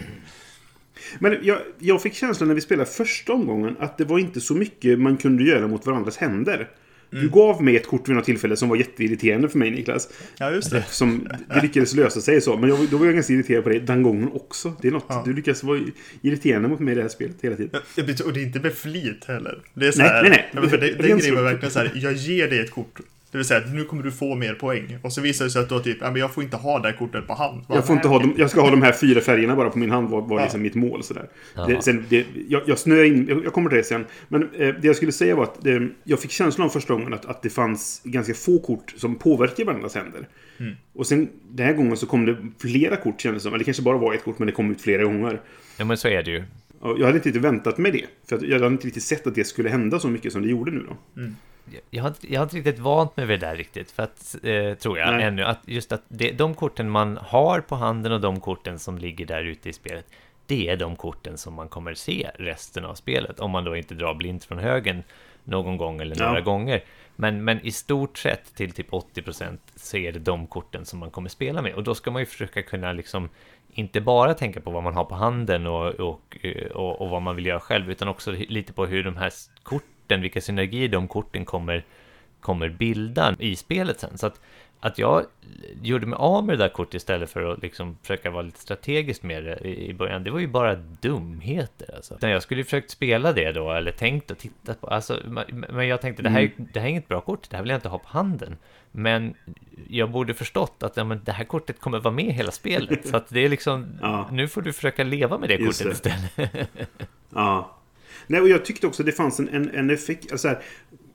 Speaker 1: Men jag, jag fick känslan när vi spelade första omgången att det var inte så mycket man kunde göra mot varandras händer. Du gav mig ett kort vid något tillfälle som var jätteirriterande för mig, Niklas.
Speaker 3: Ja, just det.
Speaker 1: Som det lyckades lösa sig så. Men jag, då var jag ganska irriterad på dig den gången också. Det är något.
Speaker 3: Ja.
Speaker 1: Du lyckas vara irriterande mot mig i det här spelet hela tiden.
Speaker 3: Ja, Och det är inte med flit heller. Det är så
Speaker 1: Nej,
Speaker 3: här,
Speaker 1: nej, nej.
Speaker 3: För det, den
Speaker 1: Ren
Speaker 3: grejen var verkligen så här, jag ger dig ett kort. Det vill säga att nu kommer du få mer poäng. Och så visar det sig att då typ, ja men jag får inte ha det här kortet på hand. Bara,
Speaker 1: Jag, får inte ha dem, jag ska ha de här fyra färgerna bara på min hand var, var
Speaker 3: Ja.
Speaker 1: liksom mitt mål. Sådär.
Speaker 2: Ja.
Speaker 1: Det, sen, det, jag, jag snöar in, jag, jag kommer till det sen. Men eh, det jag skulle säga var att det, jag fick känslan av första gången att, att det fanns ganska få kort som påverkar varandras händer.
Speaker 3: Mm.
Speaker 1: Och sen den här gången så kom det flera kort kändes det som. Eller det kanske bara var ett kort men det kom ut flera gånger.
Speaker 2: Ja, men så är det ju.
Speaker 1: Jag hade inte riktigt väntat mig det. För att jag hade inte riktigt sett att det skulle hända så mycket som det gjorde nu då.
Speaker 2: Jag har, inte- jag har inte riktigt vant mig vid det där riktigt, för att, eh, tror jag,
Speaker 1: Nej.
Speaker 2: ännu. Att just att det, de korten man har på handen och de korten som ligger där ute i spelet, det är de korten som man kommer se resten av spelet. Om man då inte drar blint från högen någon gång eller
Speaker 1: Ja.
Speaker 2: några gånger. Men, men i stort sett till typ 80% så är det de korten som man kommer spela med. Och då ska man ju försöka kunna liksom inte bara tänka på vad man har på handen och, och, och, och vad man vill göra själv, utan också lite på hur de här korten, vilka synergier de korten kommer, kommer bilda i spelet sen. Så att, att jag gjorde mig av med det där kortet istället för att liksom försöka vara lite strategiskt med det i början, det var ju bara dumheter alltså. Utan jag skulle ju försökt spela det då, eller tänkt och tittat på, alltså, men jag tänkte det här, är- det här är inget bra kort, det här vill jag inte ha på handen. Men jag borde förstått att ja, men det här kortet kommer vara med hela spelet. [laughs] Så att det är liksom,
Speaker 1: Ja.
Speaker 2: nu får du försöka leva med det
Speaker 1: Just
Speaker 2: kortet
Speaker 1: det.
Speaker 2: istället. [laughs]
Speaker 1: Ja. Nej, och jag tyckte också att det fanns en, en, en effekt. Alltså här,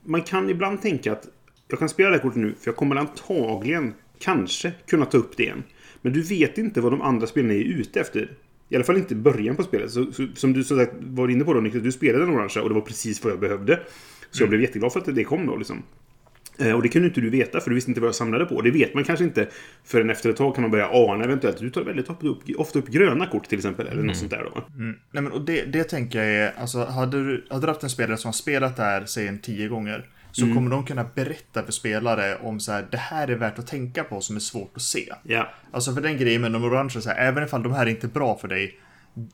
Speaker 1: man kan ibland tänka att jag kan spela det här kortet nu för jag kommer antagligen, kanske, kunna ta upp det igen. Men du vet inte vad de andra spelarna är ute efter. I alla fall inte början på spelet. Så, så, som du som sagt var inne på då, Niklas, du spelade den orangea och det var precis vad jag behövde. Så jag blev jätteglad för att det kom då liksom. Eh, Och det kunde inte du veta för du visste inte vad jag samlade på. Det vet man kanske inte förrän efter ett tag kan man börja ana eventuellt. Du tar väldigt ofta upp, ofta upp gröna kort till exempel. Eller något sånt där då.
Speaker 3: Nej men och det, det tänker jag är, alltså hade du, hade du haft en spelare som har spelat det här, säg en tio gånger, så
Speaker 1: Mm.
Speaker 3: kommer de kunna berätta för spelare om så här, det här är värt att tänka på som är svårt att se.
Speaker 1: Ja.
Speaker 3: Alltså för den grejen med de orangea, så här, även ifall de här är inte är bra för dig,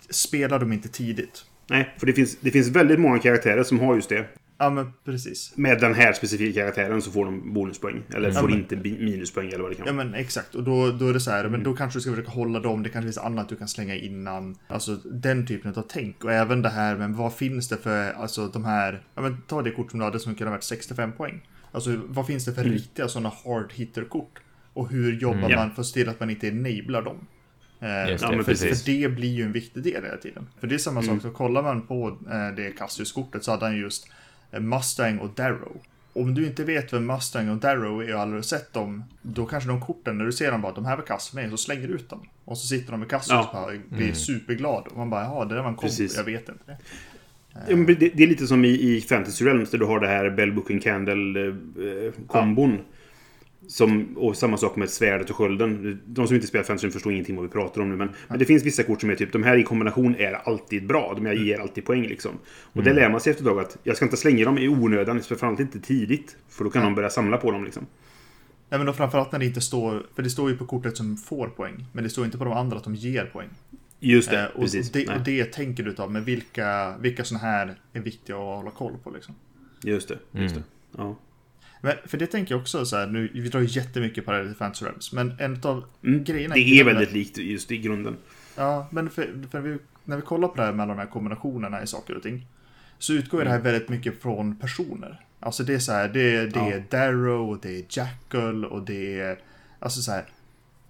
Speaker 3: spela dem inte tidigt.
Speaker 1: Nej, för det finns, det finns väldigt många karaktärer som har just det.
Speaker 3: Ja men precis.
Speaker 1: Med den här specifika karaktären så får de bonuspoäng. Eller får
Speaker 3: men-
Speaker 1: inte minuspoäng eller vad det kan
Speaker 3: Ja
Speaker 1: vara.
Speaker 3: men exakt, och då, då är det så här,
Speaker 1: Mm.
Speaker 3: men då kanske du ska försöka hålla dem, det kanske finns annat du kan slänga innan. Alltså den typen av tänk. Och även det här, men vad finns det för, alltså de här, ja men ta det kort som du hade som kunde ha varit 65 poäng. Alltså vad finns det för riktiga sådana hard hitter-kort? Och hur jobbar
Speaker 1: Mm. Ja.
Speaker 3: man för att se till att man inte enablar dem? Eh,
Speaker 2: Just
Speaker 1: det,
Speaker 3: för, för,
Speaker 2: precis.
Speaker 3: för det blir ju en viktig del hela tiden. För det är samma
Speaker 1: Mm.
Speaker 3: sak, så kollar man på eh, det Cassius-kortet så hade han just Mustang och Darrow. Om du inte vet vem Mustang och Darrow är och aldrig sett dem, då kanske de korten, när du ser dem bara, de här var kass för mig, så slänger du ut dem. Och så sitter de med Cassius
Speaker 1: Ja.
Speaker 3: och bara blir superglad. Och man bara, ja, det där var en kombo,
Speaker 1: Precis.
Speaker 3: jag vet inte det.
Speaker 1: Ja, det, det är lite som i, i Fantasy Realms där du har det här Bell Book and Candle-kombon. Som, och samma sak med svärdet och skölden. De som inte spelar Fantasy förstår ingenting vad vi pratar om nu. Men, men det finns vissa kort som är typ, de här i kombination är alltid bra. De här ger alltid poäng liksom. Och det lär man sig efter ett tag att jag ska inte slänga dem i onödan. Framförallt inte tidigt. För då kan de börja samla på dem liksom.
Speaker 3: Nej, men då framförallt när det inte står, för det står ju på kortet som får poäng, men det står inte på de andra att de ger poäng.
Speaker 1: Just det,
Speaker 3: Eh, och,
Speaker 1: precis.
Speaker 3: det, och det tänker du ta, men vilka, vilka sådana här är viktiga att hålla koll på liksom.
Speaker 1: Just det, just det. Ja.
Speaker 3: Men för det tänker jag också så här, nu, vi drar ju jättemycket här till Fantasy Realms, men en av
Speaker 1: Mm,
Speaker 3: grejerna...
Speaker 1: Det är väldigt likt just i grunden.
Speaker 3: Ja, men för, för vi, när vi kollar på det här med alla de här kombinationerna i saker och ting, så utgår ju det
Speaker 1: Mm.
Speaker 3: här väldigt mycket från personer. Alltså det är så här, det, det är Darrow, och det är Jackal och det är... Alltså så här,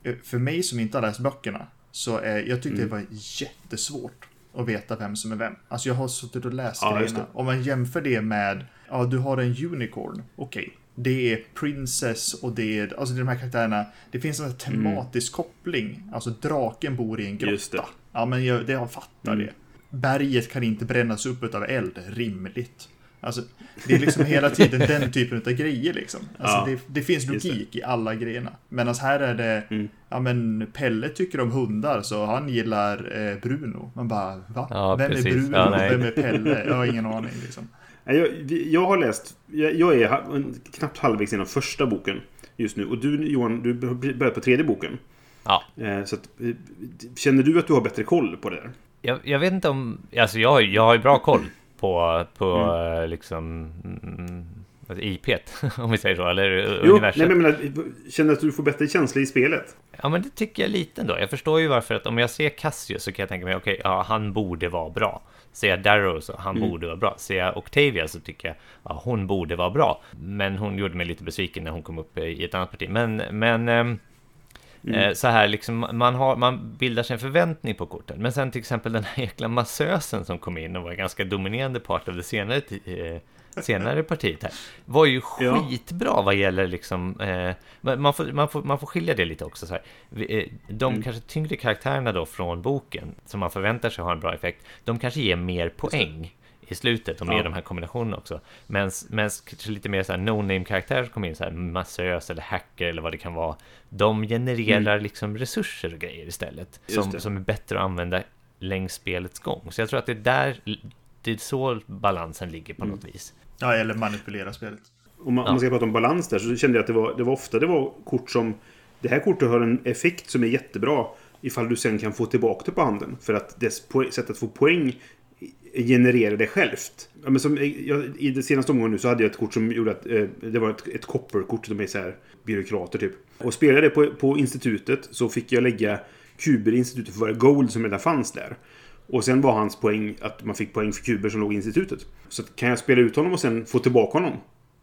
Speaker 3: eh, för mig som inte har läst böckerna, så är, jag tyckte
Speaker 1: Mm.
Speaker 3: det var jättesvårt att veta vem som är vem. Alltså jag har suttit och läst
Speaker 1: Ja,
Speaker 3: grejerna. Om man jämför det med, ja du har en unicorn, okej. Det är Princess och det är, alltså det är de här karaktärerna. Det finns en tematisk koppling. Alltså draken bor i en
Speaker 1: Mm.
Speaker 3: Grotta. Ja men jag, det, jag fattar
Speaker 1: Mm.
Speaker 3: det. Berget kan inte brännas upp av eld, rimligt. Alltså, det är liksom hela tiden den [laughs] typen av grejer liksom. Alltså,
Speaker 1: Ja,
Speaker 3: det, det finns
Speaker 1: just det.
Speaker 3: logik i alla grejerna. Medan här är det,
Speaker 1: Mm.
Speaker 3: ja men Pelle tycker om hundar så han gillar eh, Bruno. Man bara, va?
Speaker 2: Ja,
Speaker 3: Vem
Speaker 2: precis.
Speaker 3: är Bruno?
Speaker 2: Ja.
Speaker 3: Vem är Pelle? Jag har ingen aning liksom.
Speaker 1: Jag, jag har läst... Jag, jag är knappt halvvägs genom första boken just nu. Och du Johan, du börjar på tredje boken.
Speaker 2: Ja,
Speaker 1: Eh, Så att, eh, känner du att du har bättre koll på det där?
Speaker 2: jag, jag vet inte om... Alltså jag, har- jag har ju bra koll på, på eh, liksom... Alltså IP, [laughs] om vi säger så, eller
Speaker 1: Jo,
Speaker 2: universum.
Speaker 1: nej, men jag menar, känner att du får bättre känsla i spelet?
Speaker 2: Ja, men det tycker jag lite ändå. Jag förstår ju varför att om jag ser Cassius så kan jag tänka mig, okej, ja, han borde vara bra. Ser jag Darrow så, han
Speaker 1: Mm.
Speaker 2: borde vara bra. Ser jag Octavia så tycker jag, ja, hon borde vara bra. Men hon gjorde mig lite besviken när hon kom upp i ett annat parti. Men, men ehm,
Speaker 1: Mm.
Speaker 2: eh, så här, liksom, man, har, man bildar sig en förväntning på korten. Men sen till exempel den här jäkla massösen som kom in och var en ganska dominerande part av det senare, senare partiet här. Var ju
Speaker 1: Ja.
Speaker 2: skitbra vad gäller liksom, eh, man, får, man, får, man får skilja det lite också så här. Eh, De
Speaker 1: Mm.
Speaker 2: kanske tyngre karaktärerna då från boken, som man förväntar sig har en bra effekt, de kanske ger mer poäng i slutet och med
Speaker 1: Ja.
Speaker 2: de här kombinationerna också. Men lite mer så här no-name-karaktärer som kommer in, så här massös eller hacker eller vad det kan vara. De genererar liksom resurser och grejer istället.
Speaker 1: Mm. Just
Speaker 2: Som,
Speaker 1: det.
Speaker 2: som är bättre att använda längs spelets gång. Så jag tror att det är där, det är så balansen ligger på
Speaker 1: Mm.
Speaker 2: något vis.
Speaker 3: Ja, eller manipulera spelet.
Speaker 1: Om man,
Speaker 2: Ja.
Speaker 1: om man ska prata om balans där så kände jag att det var, det var ofta det var kort som... Det här kortet har en effekt som är jättebra ifall du sen kan få tillbaka det på handen. För att dess sätt att få poäng genererar det självt. Ja, men som, jag, I det senaste omgången nu så hade jag ett kort som gjorde att eh, det var ett, ett copper-kort. De är så här byråkrater typ. Och spelade jag det på, på institutet så fick jag lägga kuber i institutet för varje gold som redan fanns där. Och sen var hans poäng att man fick poäng för kuber som låg i institutet. Så kan jag spela ut honom och sen få tillbaka honom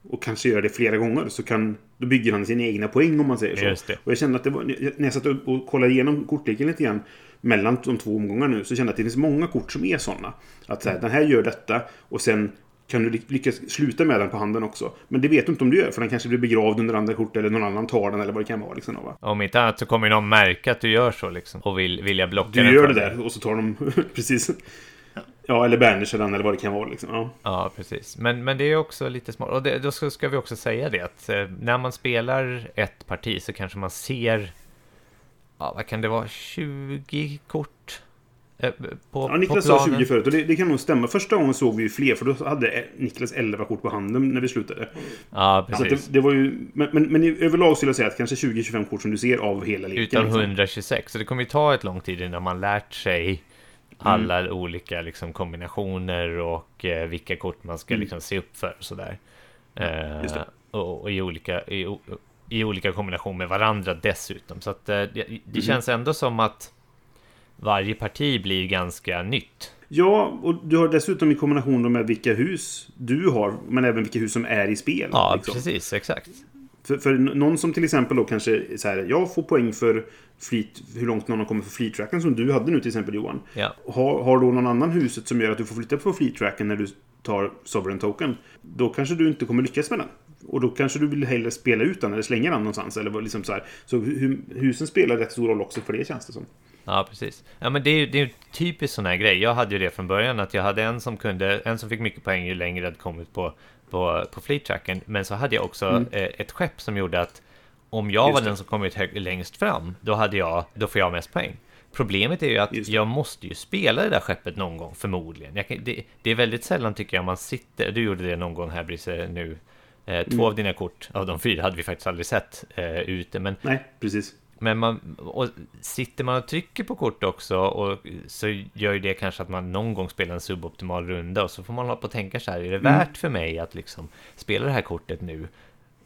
Speaker 1: och kanske göra det flera gånger så kan då bygger han sina egna poäng om man säger så. Och jag kände att det var, när jag satt och kollade igenom kortleken lite grann mellan de två omgångarna nu så kände jag att det finns många kort som är sådana. Att så här, den här gör detta och sen kan du ly- lyckas sluta med den på handen också. Men det vet du inte om du gör för den kanske blir begravd under andra kort eller någon annan tar den eller vad det kan vara. Liksom, va?
Speaker 2: Om inte annat så kommer någon märka att du gör så liksom. Och vill, vill jag blocka
Speaker 1: Du
Speaker 2: den
Speaker 1: gör
Speaker 2: för
Speaker 1: det där och så tar de [laughs] precis. Ja, eller banisher den eller vad det kan vara. Liksom. Ja.
Speaker 2: Ja, precis. Men, men det är också lite smart. Och det, då ska, ska vi också säga det att eh, när man spelar ett parti så kanske man ser, ja, vad kan det vara, 20 kort på,
Speaker 1: Ja, Niklas sa
Speaker 2: planen.
Speaker 1: 20 förut och det, det kan nog stämma. Första gången såg vi ju fler för då hade eh, Niklas 11 kort på handen när vi slutade.
Speaker 2: Ja, precis.
Speaker 1: det, det var ju, men, men, men överlag skulle jag säga att kanske 20-25 kort som du ser av hela leken. Liksom.
Speaker 2: 126. Så det kommer ju ta ett lång tid innan man lärt sig alla
Speaker 1: Mm.
Speaker 2: olika liksom, kombinationer och eh, vilka kort man ska liksom, se upp för och sådär. Eh, och, och i, olika, i, i olika kombination med varandra dessutom. Så att eh, det, det
Speaker 1: Mm.
Speaker 2: känns ändå som att varje parti blir ganska nytt.
Speaker 1: Ja, och du har dessutom i kombination med vilka hus du har, men även vilka hus som är i spel.
Speaker 2: Ja,
Speaker 1: liksom.
Speaker 2: precis, exakt.
Speaker 1: För, för någon som till exempel då kanske så här, jag får poäng för fleet, hur långt någon har kommit för fleet-tracken som du hade nu till exempel Johan.
Speaker 2: Ja.
Speaker 1: Har, har då någon annan huset som gör att du får flytta på fleet-tracken när du tar Sovereign Token, då kanske du inte kommer lyckas med den. Och då kanske du vill hellre spela ut den eller slänga den någonstans. Eller liksom så här. så hu- husen spelar rätt stor roll också för det känns det som.
Speaker 2: Ja, precis. Ja, men det är ju det är typiskt sån här grej. Jag hade ju det från början, att jag hade en som kunde, en som fick mycket poäng ju längre det hade kommit på, på, på fleet-tracken. Men så hade jag också eh, ett skepp som gjorde att om jag
Speaker 1: Mm. Just
Speaker 2: var
Speaker 1: det.
Speaker 2: den som kommit hög, längst fram, då hade jag, då får jag mest poäng. Problemet är ju att jag måste ju spela det där skeppet någon gång, förmodligen. Kan, det, det är väldigt sällan tycker jag man sitter, du gjorde det någon gång här Brisse nu, eh, två
Speaker 1: Mm.
Speaker 2: av dina kort, av de fyra hade vi faktiskt aldrig sett eh, ute, men
Speaker 1: Nej, precis.
Speaker 2: men man, och sitter man och trycker på kort också och så gör ju det kanske att man någon gång spelar en suboptimal runda och så får man hålla på och tänka så här, är det värt för mig att liksom spela det här kortet nu?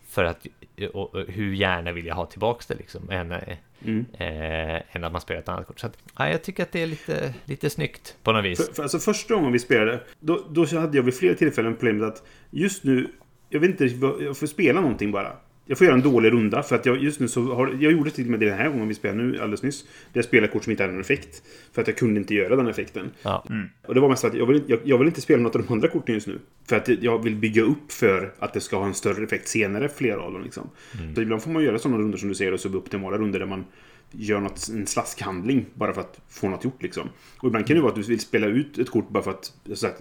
Speaker 2: För att, och, och hur gärna vill jag ha tillbaks det liksom, än, eh,
Speaker 1: Mm.
Speaker 2: eh, än att man spelar ett annat kort. Så att, ja, jag tycker att det är lite, lite snyggt på något vis.
Speaker 1: För, för, alltså första gången vi spelade, då, då hade jag vid flera tillfällen problemet att just nu, jag vet inte, jag får spela någonting bara. Jag får göra en dålig runda för att jag just nu så har, jag gjorde till och med det den här gången vi spelade nu alldeles nyss. Där jag spelade kort som inte hade någon effekt. För att jag kunde inte göra den effekten.
Speaker 2: Ja.
Speaker 1: Och det var mest för att jag vill, jag, jag vill inte spela något av de andra korten just nu. För att jag vill bygga upp för att det ska ha en större effekt senare, flera av dem liksom. Så ibland får man göra sådana runder som du säger, och suboptimala runder där man gör något, en slaskhandling bara för att få något gjort liksom. Och ibland kan det vara att du vill spela ut ett kort bara för att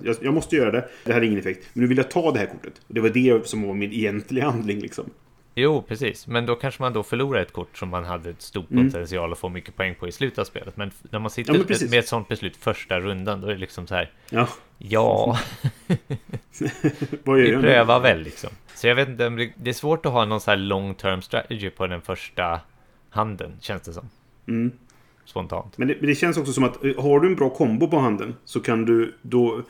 Speaker 1: jag, jag måste göra det, det här är ingen effekt, men nu vill jag ta det här kortet. Och det var det som var min egentliga handling liksom.
Speaker 2: Jo, precis. Men då kanske man då förlorar ett kort som man hade ett stor potential att få mycket poäng på i slutet av spelet. Men när man sitter
Speaker 1: Mm. Ja,
Speaker 2: med ett sånt beslut första rundan, då är det liksom så här,
Speaker 1: Ja,
Speaker 2: ja, [laughs]
Speaker 1: vad
Speaker 2: vi prövar väl liksom. Så jag vet inte, det är svårt att ha någon så här long term strategy på den första handen, känns det som.
Speaker 1: Mm.
Speaker 2: Spontant.
Speaker 1: Men det, men det känns också som att eh, har du en bra kombo på handen så kan du då...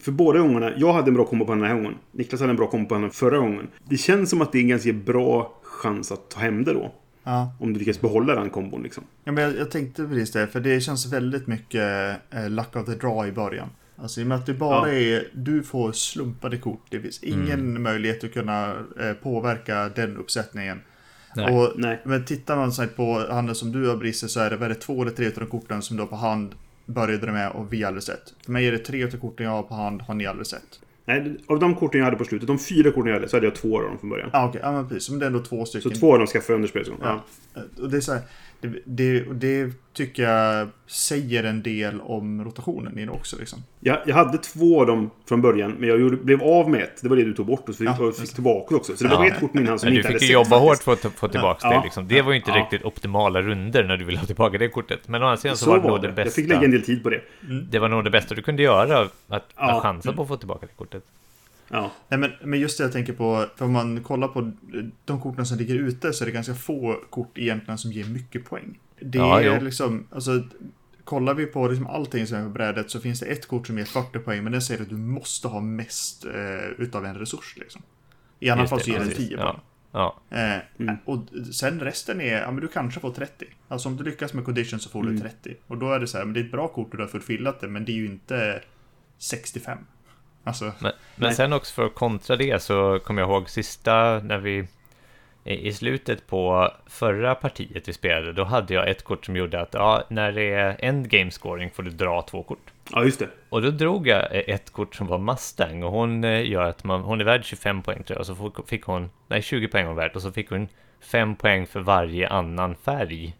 Speaker 1: För båda gångerna, jag hade en bra kombo på den här gången. Niklas hade en bra kombo på den förra gången. Det känns som att det är en ganska bra chans att ta hem det då.
Speaker 3: Ja.
Speaker 1: Om du lyckas behålla den kombon liksom.
Speaker 3: Ja, men jag, jag tänkte precis det, för det känns väldigt mycket eh, luck of the draw i början. Alltså i och med att det bara
Speaker 1: Ja.
Speaker 3: är, du får slumpade kort. Det finns ingen möjlighet att kunna eh, påverka den uppsättningen.
Speaker 2: Nej.
Speaker 3: Och,
Speaker 1: Nej.
Speaker 3: Men tittar man så på handen som du har Brisse så är det, det två eller tre av de korten som du har på hand började med och vi aldrig sett. För mig är det tre av korten jag har på hand har ni aldrig sett.
Speaker 1: Nej, av de korten jag hade på slutet, de fyra korten jag hade, så hade jag två av dem från början.
Speaker 3: Ja ah, okej, ja men precis. Men det är ändå två
Speaker 1: Så
Speaker 3: stycken.
Speaker 1: två av dem skaffade jag under spelets gång.
Speaker 3: Ja.
Speaker 1: Ja.
Speaker 3: Och det är så här, det, det, och det tycker jag säger en del om rotationen i det också liksom.
Speaker 1: Jag, jag hade två av dem från början, men jag gjorde, blev av med ett. Det var det du tog bort och så fick,
Speaker 3: Ja,
Speaker 1: och fick tillbaka också. Så det var
Speaker 2: Ja.
Speaker 1: ett kort min hand som
Speaker 2: du
Speaker 1: inte
Speaker 2: fick
Speaker 1: hade
Speaker 2: ju
Speaker 1: sett
Speaker 2: jobba hårt för att få tillbaka
Speaker 1: Ja.
Speaker 2: det liksom. Det var ju inte
Speaker 1: Ja.
Speaker 2: riktigt optimala runder när du ville ha tillbaka det kortet. Men å andra sidan så,
Speaker 1: Så
Speaker 2: var det nog
Speaker 1: var
Speaker 2: det
Speaker 1: det. Jag
Speaker 2: bästa.
Speaker 1: fick lägga en del tid på det.
Speaker 2: Det var nog det bästa du kunde göra, att,
Speaker 1: Ja.
Speaker 2: att chansa på att få tillbaka det kortet.
Speaker 1: Ja.
Speaker 3: Nej, men, men just det jag tänker på, för om man kollar på de korten som ligger ute så är det ganska få kort egentligen som ger mycket poäng. Det
Speaker 2: Ja,
Speaker 3: är
Speaker 2: jo.
Speaker 3: liksom, alltså kollar vi på liksom allting som är på brädet så finns det ett kort som ger 40 poäng men den säger att du måste ha mest eh, utav en resurs liksom. I annat fall så ger den
Speaker 2: precis.
Speaker 3: 10
Speaker 2: Ja.
Speaker 3: poäng.
Speaker 2: Ja,
Speaker 3: Eh,
Speaker 1: Mm.
Speaker 3: Och sen resten är, ja men du kanske får 30. Alltså om du lyckas med condition så får du
Speaker 1: Mm.
Speaker 3: 30. Och då är det så här, men det är ett bra kort och du har fulfillat det, men det är ju inte 65. Alltså,
Speaker 2: men, men sen också för att kontra det så kommer jag ihåg sista när vi i slutet på förra partiet vi spelade, då hade jag ett kort som gjorde att ja, när det är endgame scoring får du dra två kort.
Speaker 1: ja, just det.
Speaker 2: Och då drog jag ett kort som var Mustang och hon eh, gör att man, hon är värd 25 poäng tror jag, och så fick hon, nej 20 poäng hon värd, och så fick hon 5 poäng för varje annan färg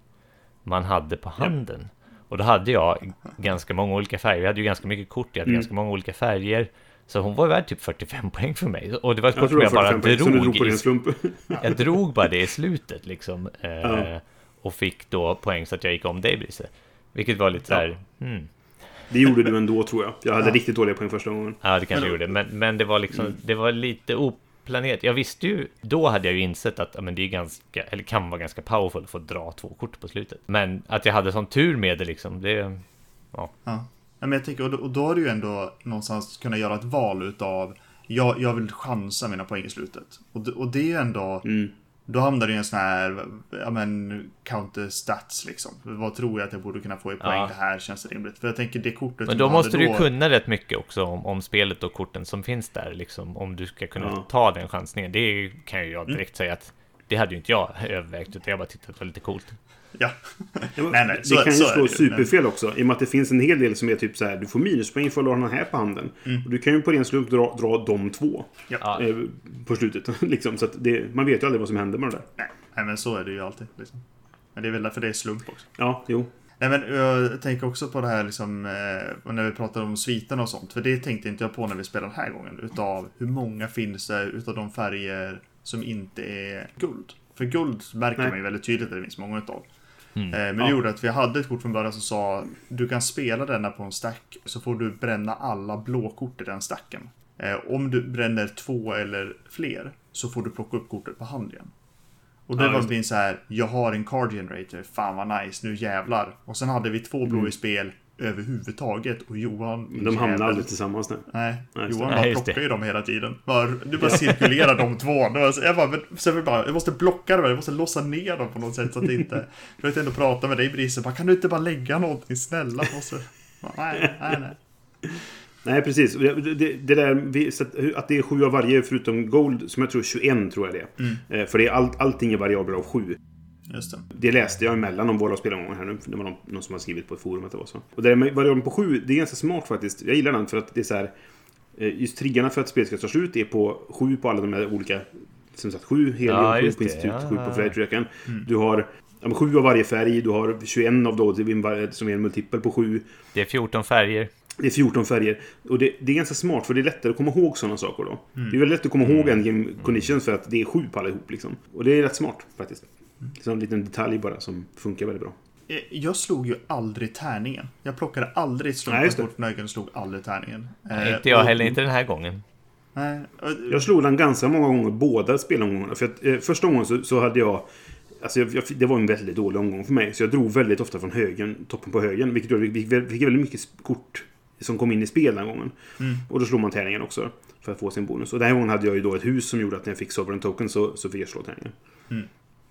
Speaker 2: man hade på handen. Och då hade jag ganska många olika färger, vi hade ju ganska mycket kort, jag hade
Speaker 1: Mm.
Speaker 2: ganska många olika färger. Så hon var värd typ 45 poäng för mig. Och det var ett
Speaker 1: Jag
Speaker 2: kort som jag bara
Speaker 1: 45 poäng, som du drog
Speaker 2: drog
Speaker 1: på
Speaker 2: i [laughs] jag drog bara det i slutet liksom. Eh,
Speaker 1: Ja.
Speaker 2: Och fick då poäng så att jag gick om dig Brisse. Vilket var lite så här, hmm.
Speaker 1: Det gjorde du ändå, tror jag. Jag hade
Speaker 3: Ja.
Speaker 1: riktigt dåliga poäng första gången.
Speaker 2: Ja, det kanske
Speaker 3: Men-
Speaker 2: jag gjorde. Men, men det var liksom,
Speaker 1: Mm.
Speaker 2: det var lite oplanerat. Jag visste ju, då hade jag ju insett att ja, men det är ganska, eller kan vara ganska powerful att få dra två kort på slutet. Men att jag hade sån tur med det liksom, det...
Speaker 3: Ja. Ja, men jag tänker, och då, och då har du ju ändå någonstans kunnat göra ett val utav jag, jag vill chansa mina poäng i slutet. Och, och det är ju ändå,
Speaker 1: Mm.
Speaker 3: då hamnar du i en sån här, ja men, counter stats liksom. Vad tror jag att jag borde kunna få i poäng?
Speaker 2: Ja.
Speaker 3: Det här känns rimligt. För jag tänker det kortet
Speaker 2: Men då måste du
Speaker 3: då-
Speaker 2: kunna rätt mycket också om, om spelet och korten som finns där liksom. Om du ska kunna
Speaker 1: Ja.
Speaker 2: ta den chansningen. Det kan ju
Speaker 1: Mm.
Speaker 2: jag direkt säga att det hade ju inte jag [laughs] övervägt, utan jag bara det var lite coolt.
Speaker 3: Ja.
Speaker 1: Ja, [laughs] men
Speaker 3: Nej, nej,
Speaker 1: det
Speaker 3: så-
Speaker 1: kan ju slå
Speaker 3: det
Speaker 1: superfel också. I och med att det finns en hel del som är typ så här. Du får minuspoäng för att ha den här på handen.
Speaker 3: Mm.
Speaker 1: Och du kan ju på ren slump dra, dra de två.
Speaker 2: Ja.
Speaker 1: Eh, på slutet. [laughs] liksom. Så att det, man vet ju aldrig vad som händer med det där.
Speaker 3: Nej, nej, men så är det ju alltid. Liksom. Men det är väl därför det är slump också.
Speaker 1: Ja, jo.
Speaker 3: Nej men jag tänker också på det här liksom, eh, när vi pratar om sviterna och sånt. För det tänkte inte jag på när vi spelade den här gången. Utav hur många finns det utav de färger som inte är guld. För guld märker
Speaker 1: Nej.
Speaker 3: man ju väldigt tydligt att det finns många utav.
Speaker 2: Mm.
Speaker 3: Eh, men
Speaker 1: Ja.
Speaker 3: det gjorde att vi hade ett kort från början som sa du kan spela denna på en stack så får du bränna alla blåkort i den stacken. Eh, om du bränner två eller fler så får du plocka upp kortet på hand igen. Och det
Speaker 1: Ja,
Speaker 3: var min så här, jag har en card generator, fan vad nice, nu jävlar. Och sen hade vi två blå i spel överhuvudtaget och Johan...
Speaker 1: Mm. Men de hamnar aldrig tillsammans nu.
Speaker 3: Nej,
Speaker 1: Nej.
Speaker 3: Johan
Speaker 2: Nej,
Speaker 3: bara
Speaker 2: just
Speaker 3: plockar
Speaker 2: det.
Speaker 3: ju dem hela tiden. Bara, du bara cirkulerar de två. Jag bara, men, bara, jag måste blocka dem, jag måste låsa ner dem på något sätt så att det inte... [laughs] Jag vet ändå prata med dig Brisse, bara kan du inte bara lägga någonting snälla? Och så, bara, nej, nej, nej.
Speaker 1: Nej, precis. Det, det, det där, att, att det är sju av varje förutom Gold, som jag tror 21 tror jag det är. Eh, För det är all, allting är variabler av sju.
Speaker 3: Just det.
Speaker 1: Det läste jag emellan om våra spelomgångar här nu. Det var någon, någon som har skrivit på ett forum att det var så. Och det där med variabeln på sju, det är ganska smart faktiskt. Jag gillar den för att det är så här... eh, Just triggarna för att spelet ska ta slut är på sju på alla de här olika... Som sagt, sju helium,
Speaker 2: Ja,
Speaker 1: sju
Speaker 2: just
Speaker 1: på
Speaker 2: det,
Speaker 1: institut,
Speaker 2: ja.
Speaker 1: sju på färgtröken. Du har ja, men sju av varje färg. Du har 21 av då, som är en multipel på sju.
Speaker 2: Det är 14 färger.
Speaker 1: Det är 14 färger. Och det, det är ganska smart för det är lättare att komma ihåg sådana saker då. Det är väldigt lätt att komma ihåg en game conditions för att det är sju på allihop liksom. Och det är rätt smart faktiskt. Det är en liten detalj bara som funkar väldigt bra.
Speaker 3: Eh, Jag slog ju aldrig tärningen. Jag plockade aldrig slumpakort från ögonen och slog aldrig tärningen.
Speaker 2: Nej,
Speaker 3: Eh,
Speaker 2: inte jag
Speaker 3: och-
Speaker 2: heller, inte den här gången.
Speaker 3: Nej,
Speaker 1: Jag slog den ganska många gånger, båda spelomgångarna. För att, eh, första gången så, så hade jag... Alltså jag, jag, det var en väldigt dålig omgång för mig. Så jag drog väldigt ofta från högen, toppen på högen. Vilket gjorde att vi fick, väldigt mycket kort som kom in i spel den gången.
Speaker 3: Mm.
Speaker 1: Och då slog man tärningen också. För att få sin bonus. Och den här gången hade jag ju då ett hus som gjorde att när jag fick Sovereign Token så, så fick jag slå tärningen.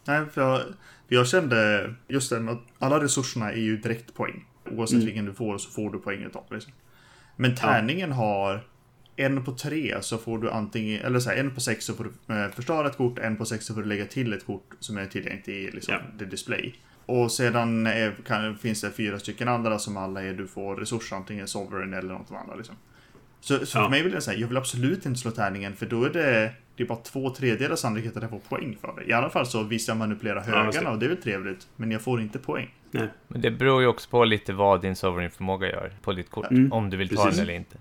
Speaker 3: Nej, för jag, för jag kände just det, att alla resurserna är ju direkt poäng. Oavsett
Speaker 1: Mm.
Speaker 3: vilken du får så får du poäng utav liksom. Men tärningen har en på tre så får du antingen, eller så här, en på sex så får du eh, förstöra ett kort, en på sex så får du lägga till ett kort som är tillgängligt i liksom,
Speaker 1: Ja.
Speaker 3: the display. Och sedan är, kan, finns det fyra stycken andra som alla är du får resurser, antingen sovereign eller något annat liksom. Så, så
Speaker 1: Ja.
Speaker 3: för mig vill jag säga, jag vill absolut inte slå tärningen för då är det, det är bara två tredjedelar sannolikhet att jag får poäng för det. I alla fall så visst jag manipulerar
Speaker 1: Ja, just det.
Speaker 3: högarna och det är väl trevligt, men jag får inte poäng.
Speaker 1: Nej.
Speaker 2: Men det beror ju också på lite vad din sovereign förmåga gör på ditt kort.
Speaker 1: Mm,
Speaker 2: Om du vill ta
Speaker 1: precis.
Speaker 2: den eller inte.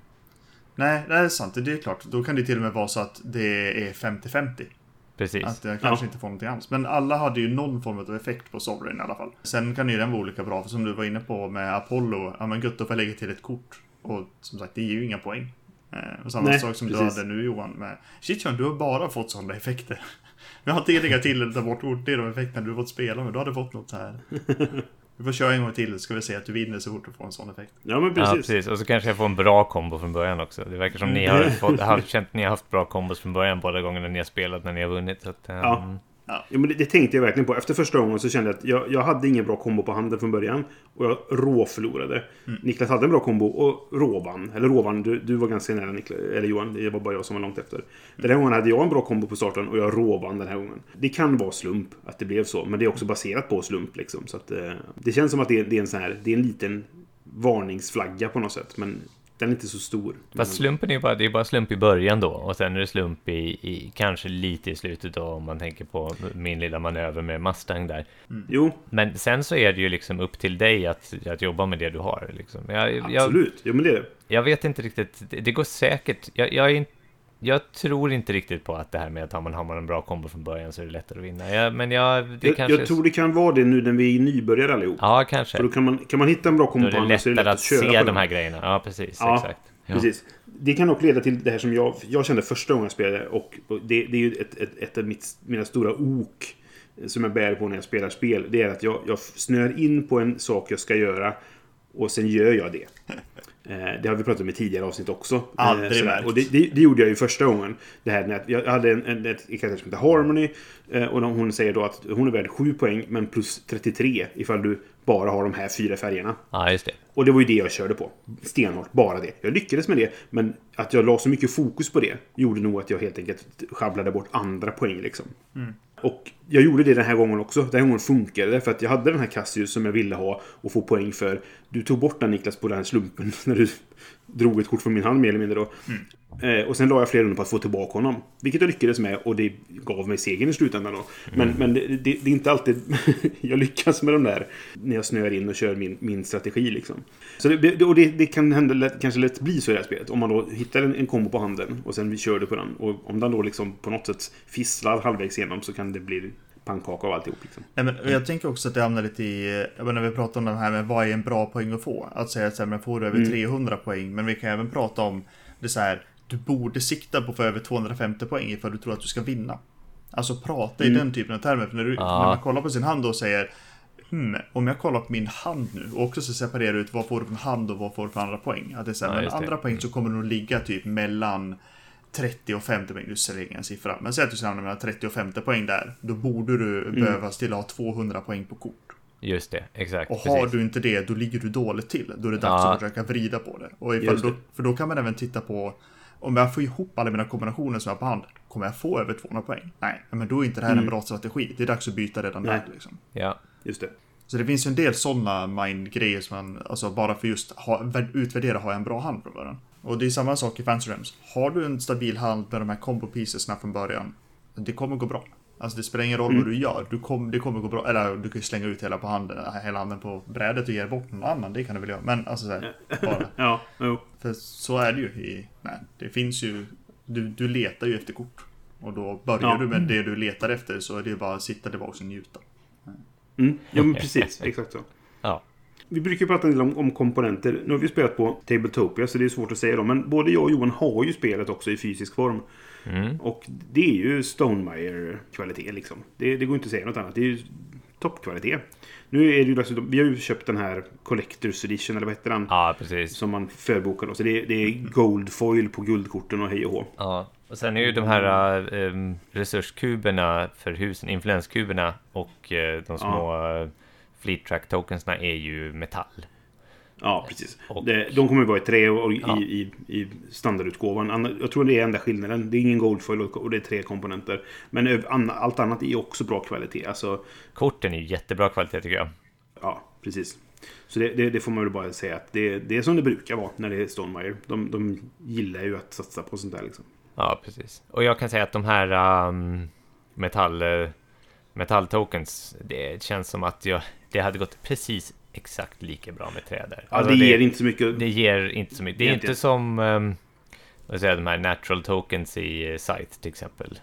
Speaker 3: Nej, det är sant, det är klart. Då kan det till och med vara så att det är 50-50.
Speaker 2: Precis.
Speaker 3: Att jag kanske
Speaker 1: Ja.
Speaker 3: inte får någonting alls. Men alla hade ju någon form av effekt på Sovereign i alla fall. Sen kan ju den vara olika bra, för som du var inne på med Apollo, ja men gött, då får jag lägga till ett kort. Och som sagt, det ger ju inga poäng. Eh, och samma
Speaker 1: Nej,
Speaker 3: sak som
Speaker 1: precis.
Speaker 3: du hade nu Johan med... Shit Johan, du har bara fått sådana effekter. [laughs] Vi har inte lägga till eller ta bort kort, det är de effekterna du har fått spela med. Du hade fått något här. [laughs] Vi får köra en gång till, så ska vi se att du vinner så fort du får en sån effekt.
Speaker 1: Ja, men
Speaker 2: Ja,
Speaker 1: precis.
Speaker 2: precis. Och så kanske jag får en bra kombo från början också. Det verkar som ni har, fått, har [laughs] känt att ni har haft bra kombos från början båda gångerna ni har spelat när ni har vunnit. Så att, ehm,
Speaker 1: Ja. Ja, men det, det tänkte jag verkligen på. Efter första gången så kände jag att jag, jag hade ingen bra kombo på handen från början. Och jag råförlorade. Niklas hade en bra kombo och råvann. Eller råvann, du, du var ganska nära Niklas. Eller Johan, det var bara jag som var långt efter. Den här gången hade jag en bra kombo på starten och jag råvann den här gången. Det kan vara slump att det blev så. Men det är också baserat på slump liksom. Så att, eh, det känns som att det, är- det är en sån här, det är en liten varningsflagga på något sätt. Men den är inte så stor.
Speaker 2: Fast slumpen är bara, det är bara slump i början då. Och sen är det slump i, i kanske lite i slutet då om man tänker på min lilla manöver med Mustang där.
Speaker 1: Jo,
Speaker 2: Men sen så är det ju liksom upp till dig att, att jobba med det du har. Liksom. Jag, jag,
Speaker 1: absolut. Jo, men det är det.
Speaker 2: jag vet inte riktigt, det, det går säkert. Jag, jag, är inte, jag tror inte riktigt på att det här med att har man, har man en bra kombo från början så är det lättare att vinna. Jag, men jag, det
Speaker 1: Jag,
Speaker 2: kanske...
Speaker 1: jag tror det kan vara det nu när vi är nybörjare allihop.
Speaker 2: Ja, kanske.
Speaker 1: För då kan man, kan man hitta en bra kombo på
Speaker 2: det
Speaker 1: handen så är det
Speaker 2: lättare
Speaker 1: lätt
Speaker 2: att
Speaker 1: att köra
Speaker 2: se de här grejerna. Ja, precis.
Speaker 1: Ja,
Speaker 2: exakt. Ja.
Speaker 1: Precis. Det kan också leda till det här som jag, jag kände första gången jag spelade. Och och det, det är ju ett, ett, ett av mitt, mina stora ok som jag bär på när jag spelar spel. Det är att jag, jag snör in på en sak jag ska göra och sen gör jag det. [laughs] Eh, Det har vi pratat om i tidigare avsnitt också.
Speaker 3: Aldrig
Speaker 1: Eh, sådär.
Speaker 3: märkt.
Speaker 1: Och det, det, det gjorde jag ju första gången. Det här när jag hade en, en, ett karaktär som heter Harmony. eh, Och de- hon säger då att hon är värd 7 poäng men plus 33 ifall du bara har de här fyra färgerna.
Speaker 2: ja, just det.
Speaker 1: Och det var ju det jag körde på. Stenhårt, bara det. Jag lyckades med det, men att jag la så mycket fokus på det gjorde nog att jag helt enkelt sjabblade bort andra poäng liksom. Och jag gjorde det den här gången också. Den här gången funkade det för att jag hade den här Cassius som jag ville ha och få poäng för. Du tog bort den Niklas på den här slumpen [laughs] när du drog ett kort från min hand mer eller mindre då. Eh, och sen la jag flera runder på att få tillbaka honom. Vilket jag lyckades med och det gav mig segern i slutändan då. Men, men det, det, det är inte alltid [laughs] jag lyckas med de där när jag snöar in och kör min, min strategi liksom. Så det, och det, det kan hända lätt, kanske lätt bli så i det här spelet. Om man då hittar en, en kombo på handen och sen vi kör det på den. Och om den då liksom på något sätt fisslar halvvägs igenom så kan det bli pannkaka av alltihop liksom.
Speaker 3: Nej, men jag tänker också att det hamnar lite i, jag menar, vi pratar om det här med vad är en bra poäng att få? Att säga att men får du över 300 poäng, men vi kan även prata om det så här, du borde sikta på att få över 250 poäng ifall du tror att du ska vinna. Alltså prata i den typen av termer, för när, du, när man kollar på sin hand och säger Hmm, om jag kollar på min hand nu och också så separerar ut vad får du för hand och vad får du för andra poäng. Att det är så här,
Speaker 2: Ja,
Speaker 3: men
Speaker 2: det.
Speaker 3: andra poäng så kommer det nog ligga typ mellan 30 och 50 poäng. Du slänger en siffra. Men säg att du ska hamna mellan 30 och 50 poäng där. Då borde du behöva till ha 200 poäng på kort.
Speaker 2: Just det, exakt.
Speaker 3: Och har
Speaker 2: precis.
Speaker 3: du inte det, då ligger du dåligt till. Då är det dags
Speaker 2: Ja.
Speaker 3: att försöka vrida på det. Och ifall då, för då kan man även titta på om jag får ihop alla mina kombinationer som jag har på hand, kommer jag få över 200 poäng? Nej, men då är inte det här en bra strategi. Det är dags att byta redan
Speaker 1: Nej.
Speaker 3: där. Liksom.
Speaker 2: Ja,
Speaker 1: Just det.
Speaker 3: Så det finns ju en del sådana mind-grejer som man, alltså bara för just ha, utvärdera, har jag en bra hand från början? Och det är samma sak i Fancy Realms. Har du en stabil hand med de här combo piecesna från början, det kommer gå bra. Alltså det spelar ingen roll vad du gör, du kom, det kommer gå bra. Eller du kan ju slänga ut hela, på handen, hela handen på brädet och ge bort någon annan, det kan du väl göra. Men alltså så här, bara. [laughs]
Speaker 1: Ja, jo.
Speaker 3: För så är det ju i... Nej, det finns ju... Du, du letar ju efter kort. Och då börjar
Speaker 1: Ja.
Speaker 3: du med det du letar efter så är det ju bara att sitta tillbaka och njuta.
Speaker 1: Mm. Ja, men precis. Exakt så.
Speaker 2: ja.
Speaker 1: Vi brukar prata en del om, om komponenter. Nu har vi spelat på Tabletopia så det är svårt att säga dem. Men både jag och Johan har ju spelet också i fysisk form.
Speaker 2: Mm.
Speaker 1: Och det är ju Stonemaier-kvalitet liksom. Det, det går inte att säga något annat. Det är ju toppkvalitet. Nu är det ju dessutom, vi har ju köpt den här Collector's Edition, eller vad heter den?
Speaker 2: Ja, precis.
Speaker 1: Som man förbokar då. Så det är, det är gold foil på guldkorten och hej och hå.
Speaker 2: Ja, och sen är ju de här um, resurskuberna för husen, influenskuberna och uh, de små uh, fleet track tokensna är ju metall.
Speaker 1: Ja, precis.
Speaker 2: Och-
Speaker 1: de kommer ju vara i trä och,
Speaker 2: Ja.
Speaker 1: i, i, i standardutgåvan. Jag tror det är enda skillnaden. Det är ingen goldfoil och det är tre komponenter. Men allt annat är också bra kvalitet. Alltså,
Speaker 2: Korten är ju jättebra kvalitet tycker jag.
Speaker 1: ja, precis. Så det, det, det får man väl bara säga att det, det är som det brukar vara när det är Stonemaier. De, de gillar ju att satsa på sånt där liksom.
Speaker 2: Ja, precis. Och jag kan säga att de här um, metall, uh, metalltokens, det känns som att jag, det hade gått precis exakt lika bra med trä där.
Speaker 1: Ja,
Speaker 2: Alltså,
Speaker 1: det ger inte så mycket.
Speaker 2: Det ger inte så mycket. Det är
Speaker 1: Egentligen.
Speaker 2: inte som um, vad säger de här natural tokens i uh, Site till exempel.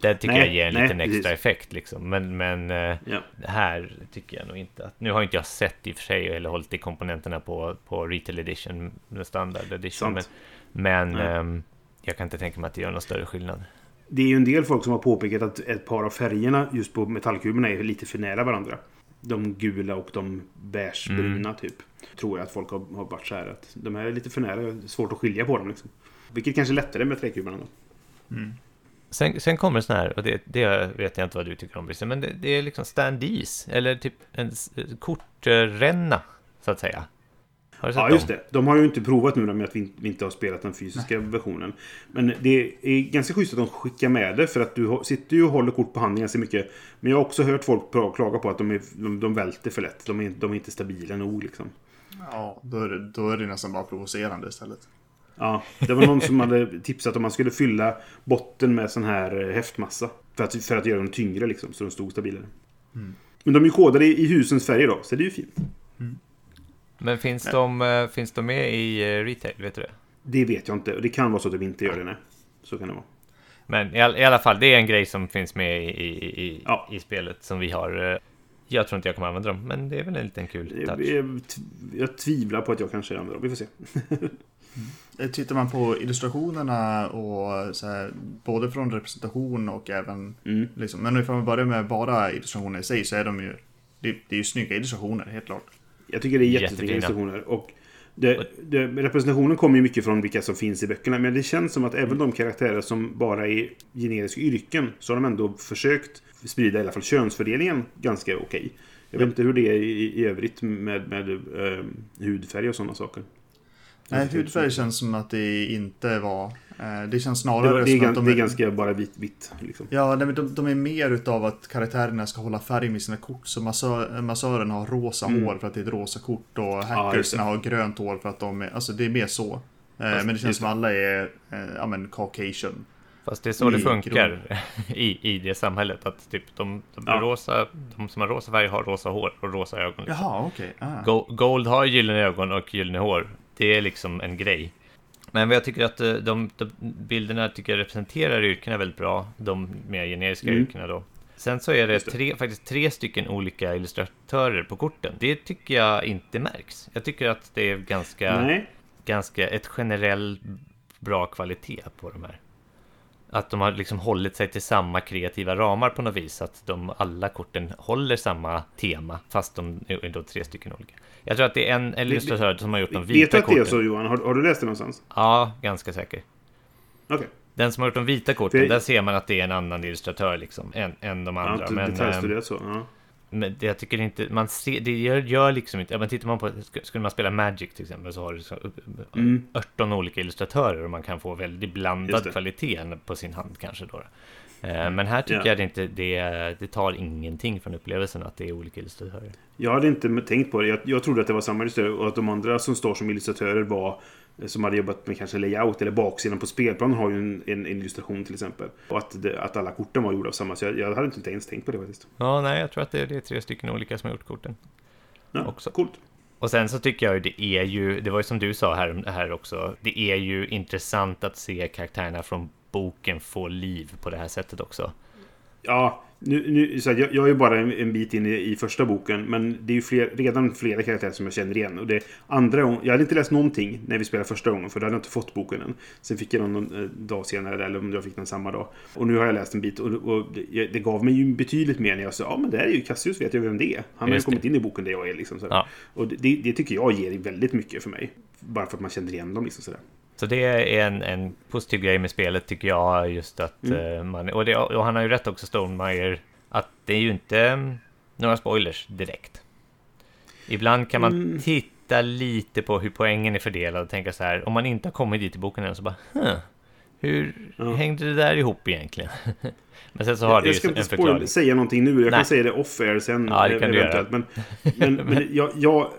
Speaker 2: Det tycker
Speaker 1: Nej,
Speaker 2: jag ger en
Speaker 1: nej,
Speaker 2: liten
Speaker 1: precis.
Speaker 2: extra effekt liksom. Men, men uh,
Speaker 1: Ja.
Speaker 2: här tycker jag nog inte att... Nu har inte jag sett i och för sig eller hållit i komponenterna på, på retail edition, standard edition. Men,
Speaker 1: Sant.
Speaker 2: men
Speaker 1: Nej.
Speaker 2: ehm, jag kan inte tänka mig att det gör någon större skillnad.
Speaker 1: Det är ju en del folk som har påpekat att ett par av färgerna just på metallkuberna är lite för nära varandra. De gula och de beigebruna typ. Tror jag att folk har, har varit så här att de här är lite för nära. Svårt att skilja på dem liksom. Vilket kanske är lättare med träkuberna då.
Speaker 2: Sen, sen kommer sån här, och det, det vet jag inte vad du tycker om Brisse, men det, det är liksom standees, eller typ en s- kortränna, så att säga. Har du sett
Speaker 1: Ja,
Speaker 2: dem?
Speaker 1: just det. De har ju inte provat nu med att vi, vi inte har spelat den fysiska versionen. Men det är ganska schysst att de skickar med det för att du sitter ju och håller kort på handen ganska mycket. Men jag har också hört folk klaga på att de, är, de, de välter för lätt. De är, de är inte stabila nog liksom.
Speaker 3: Ja, då är, det, då är det nästan bara provocerande istället.
Speaker 1: Ja, det var någon som hade tipsat om man skulle fylla botten med sån här eh, häftmassa. För att, för att göra dem tyngre liksom, så de stod stabilare. Men de är ju kodade i, husens färger då, så det är ju fint.
Speaker 2: Men finns de, eh, finns de med i eh, retail, vet du det?
Speaker 1: Det vet jag inte. Och det kan vara så att de inte gör det, nej. Så kan det vara.
Speaker 2: Men i, all, i alla fall, det är en grej som finns med i, i, i,
Speaker 1: Ja.
Speaker 2: i spelet som vi har. eh, Jag tror inte jag kommer använda dem, men det är väl en liten kul
Speaker 1: Jag,
Speaker 2: touch.
Speaker 1: jag, jag tvivlar på att jag kanske använder dem. Vi får se. [laughs]
Speaker 3: Tittar man på illustrationerna och så här, både från representation och även
Speaker 1: Mm.
Speaker 3: liksom, men ifall man börjar med bara illustrationer i sig så är de ju det, det är ju snygga illustrationer, helt klart.
Speaker 1: Jag tycker det är jättefina illustrationer. Och det, det, representationen kommer ju mycket från vilka som finns i böckerna. Men det känns som att även de karaktärer som bara är generiska yrken så har de ändå försökt sprida i alla fall könsfördelningen ganska okej. Jag vet inte hur det är i, i övrigt med, med eh, hudfärg och sådana saker.
Speaker 3: Nej, hudfärg känns som att det inte var... Eh, det känns
Speaker 1: Det,
Speaker 3: snarare
Speaker 1: det, är,
Speaker 3: som att de
Speaker 1: det är ganska bara vitt. vitt liksom.
Speaker 3: Ja, nej, men de, de är mer utav att karaktärerna ska hålla färg med sina kort. Så massör, massören har rosa
Speaker 1: Mm.
Speaker 3: hår för att det är ett rosa kort och hackersna
Speaker 1: det.
Speaker 3: har grönt hår för att de är... Alltså det är mer så. Eh, men det känns som alla är, eh, ja men, caucasian.
Speaker 2: Fast det är så det funkar [laughs] i, i det samhället. Att typ de, de,
Speaker 1: Ja.
Speaker 2: rosa, de som har rosa färg har rosa hår och rosa ögon. Liksom.
Speaker 3: Jaha, okej. Ah.
Speaker 2: Go- Gold har gyllene ögon och gyllene hår. Det är liksom en grej. Men jag tycker att eh, de, de bilderna tycker jag representerar yrkena väldigt bra. De mer generiska
Speaker 1: Mm.
Speaker 2: yrkena då. Sen så är det. tre, faktiskt tre stycken olika illustratörer på korten. Det tycker jag inte märks. Jag tycker att det är ganska,
Speaker 1: Nej.
Speaker 2: ganska ett generell bra kvalitet på de här. Att de har liksom hållit sig till samma kreativa ramar på något vis. Att de alla korten håller samma tema. Fast de är då tre stycken olika. Jag tror att det är en illustratör som har gjort de
Speaker 1: Vet du
Speaker 2: vita
Speaker 1: att det är
Speaker 2: korten.
Speaker 1: så Johan? Har, har du läst det någonstans?
Speaker 2: Ja, ganska säker.
Speaker 1: Okej.
Speaker 2: Den som har gjort de vita korten,
Speaker 1: För-
Speaker 2: där ser man att det är en annan illustratör liksom. Än, än de andra.
Speaker 1: inte
Speaker 2: Men, ehm,
Speaker 1: detaljstuderat så. Ja.
Speaker 2: Men jag tycker inte, man ser, det gör, gör liksom inte, ja, men tittar man på, sk- skulle man spela Magic till exempel så har du så,
Speaker 1: Mm.
Speaker 2: 18 olika illustratörer och man kan få väldigt blandad kvalitet på sin hand kanske då. Eh, Men här tycker
Speaker 1: Ja.
Speaker 2: jag det inte, det, det tar ingenting från upplevelsen att det är olika illustratörer.
Speaker 1: Jag hade inte tänkt på det. Jag, jag trodde att det var samma illustratör och att de andra som står som illustratörer var eh, som hade jobbat med kanske layout eller baksidan på spelplanen har ju en, en illustration till exempel. Och att, det, att alla korten var gjorda av samma. Så jag, jag hade inte ens tänkt på det faktiskt.
Speaker 2: Ja, nej, jag tror att det, det är tre stycken olika som har gjort korten.
Speaker 1: Ja,
Speaker 2: Också.
Speaker 1: Coolt.
Speaker 2: Och sen så tycker jag ju det är ju, det var ju som du sa här, här också, det är ju intressant att se karaktärerna från boken få liv på det här sättet också.
Speaker 1: Ja, Nu, nu, så här, jag, jag är ju bara en, en bit in i, i första boken, men det är ju fler, redan flera karaktärer som jag känner igen. Och det andra gången, jag hade inte läst någonting när vi spelade första gången, för då hade jag inte fått boken än. Sen fick jag den någon eh, dag senare, eller om jag fick den samma dag. Och nu har jag läst en bit och, och det, det gav mig ju betydligt mer när jag sa ja men det här är ju Cassius, vet jag vem det är. Han har ju kommit in i boken där jag är liksom. Sådär.
Speaker 2: Ja.
Speaker 1: Och det, det tycker jag ger väldigt mycket för mig. Bara för att man känner igen dem liksom sådär.
Speaker 2: Så det är en, en positiv grej med spelet tycker jag, just att
Speaker 1: Mm.
Speaker 2: eh, man... Och, det, och han har ju rätt också, Stonemeyer, att det är ju inte mm, några spoilers direkt. Ibland kan man
Speaker 1: Mm.
Speaker 2: titta lite på hur poängen är fördelad och tänka så här, om man inte har kommit dit i boken än så bara, huh, hur
Speaker 1: Ja.
Speaker 2: hängde det där ihop egentligen? [laughs] Men sen så har det
Speaker 1: jag
Speaker 2: ju
Speaker 1: ska
Speaker 2: en
Speaker 1: inte
Speaker 2: förklaring.
Speaker 1: spoil, säga någonting nu. Jag
Speaker 2: Nej.
Speaker 1: kan säga det off-air sen.
Speaker 2: Ja, det kan du
Speaker 1: eventuellt. Men, men, men [laughs] jag, jag,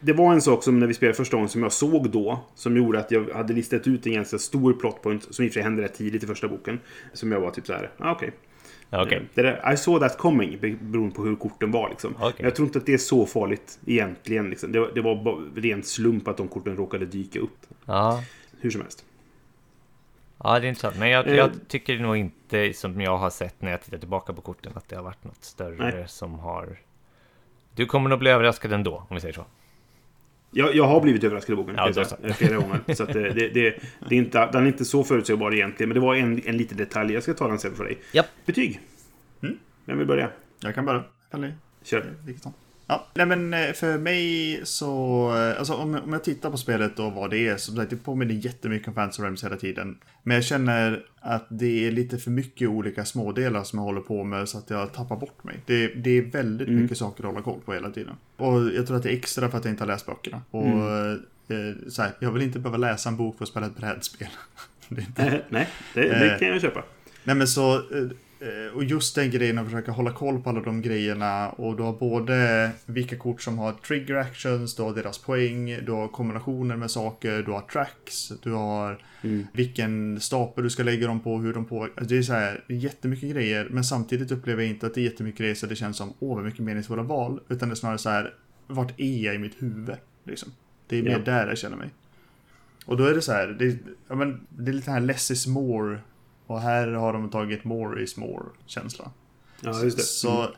Speaker 1: det var en sak som när vi spelade första gången som jag såg då. Som gjorde att jag hade listat ut en ganska stor plotpoint. Som i och för sig hände rätt tidigt i första boken. Som jag var typ så här, ah, okej.
Speaker 2: Ja, okej.
Speaker 1: Eh, Det där, I saw that coming, be- beroende på hur korten var. Liksom.
Speaker 2: Okej.
Speaker 1: Men Jag tror inte att det är så farligt egentligen. Liksom. Det, var- det var bara rent slump att de korten råkade dyka upp.
Speaker 2: Ja.
Speaker 1: Hur som helst.
Speaker 2: ja, det är intressant. Men jag,
Speaker 1: Eh.
Speaker 2: jag tycker nog inte, som jag har sett när jag tittar tillbaka på korten, att det har varit något större
Speaker 1: Nej.
Speaker 2: som har... Du kommer nog bli överraskad ändå, om vi säger så.
Speaker 1: Jag, jag har blivit överraskad i boken
Speaker 2: Ja,
Speaker 1: säga, flera gånger. [laughs] Så att det, det, det, är inte, den är inte så förutsägbar egentligen. Men det var en, en liten detalj. Jag ska ta den sen för dig.
Speaker 2: Japp.
Speaker 1: Betyg.
Speaker 3: Mm.
Speaker 1: Vem vill börja?
Speaker 3: Jag kan börja.
Speaker 1: Kör.
Speaker 3: vilket som. Ja, nej men eh, för mig så, eh, alltså om, om jag tittar på spelet och vad det är, som sagt, det påminner jättemycket om Fantasy Realms hela tiden. Men jag känner att det är lite för mycket olika smådelar som jag håller på med så att jag tappar bort mig. Det, det är väldigt mycket saker att hålla koll på hela tiden. Och jag tror att det är extra för att jag inte har läst böckerna. Och eh, så här, jag vill inte behöva läsa en bok för att spela ett brädspel. [laughs] det inte
Speaker 1: Nej, det, det kan jag köpa.
Speaker 3: Nej men så, och just den grejen att försöka hålla koll på alla de grejerna och du har både vilka kort som har trigger actions, du har deras poäng, du har kombinationer med saker, du har tracks, du har
Speaker 1: Mm.
Speaker 3: vilken stapel du ska lägga dem på, hur de påverkar. Det är så här jättemycket grejer, men samtidigt upplever jag inte att det är jättemycket grejer så det känns som åh vad mycket meningsfulla val, utan det är snarare så här vart är jag i mitt huvud? Liksom. Det är mer
Speaker 1: Ja.
Speaker 3: där jag känner mig. Och då är det så här, det, ja, men, det är lite här less is more och här har de tagit more is more känsla.
Speaker 1: Ja, just det.
Speaker 3: Så,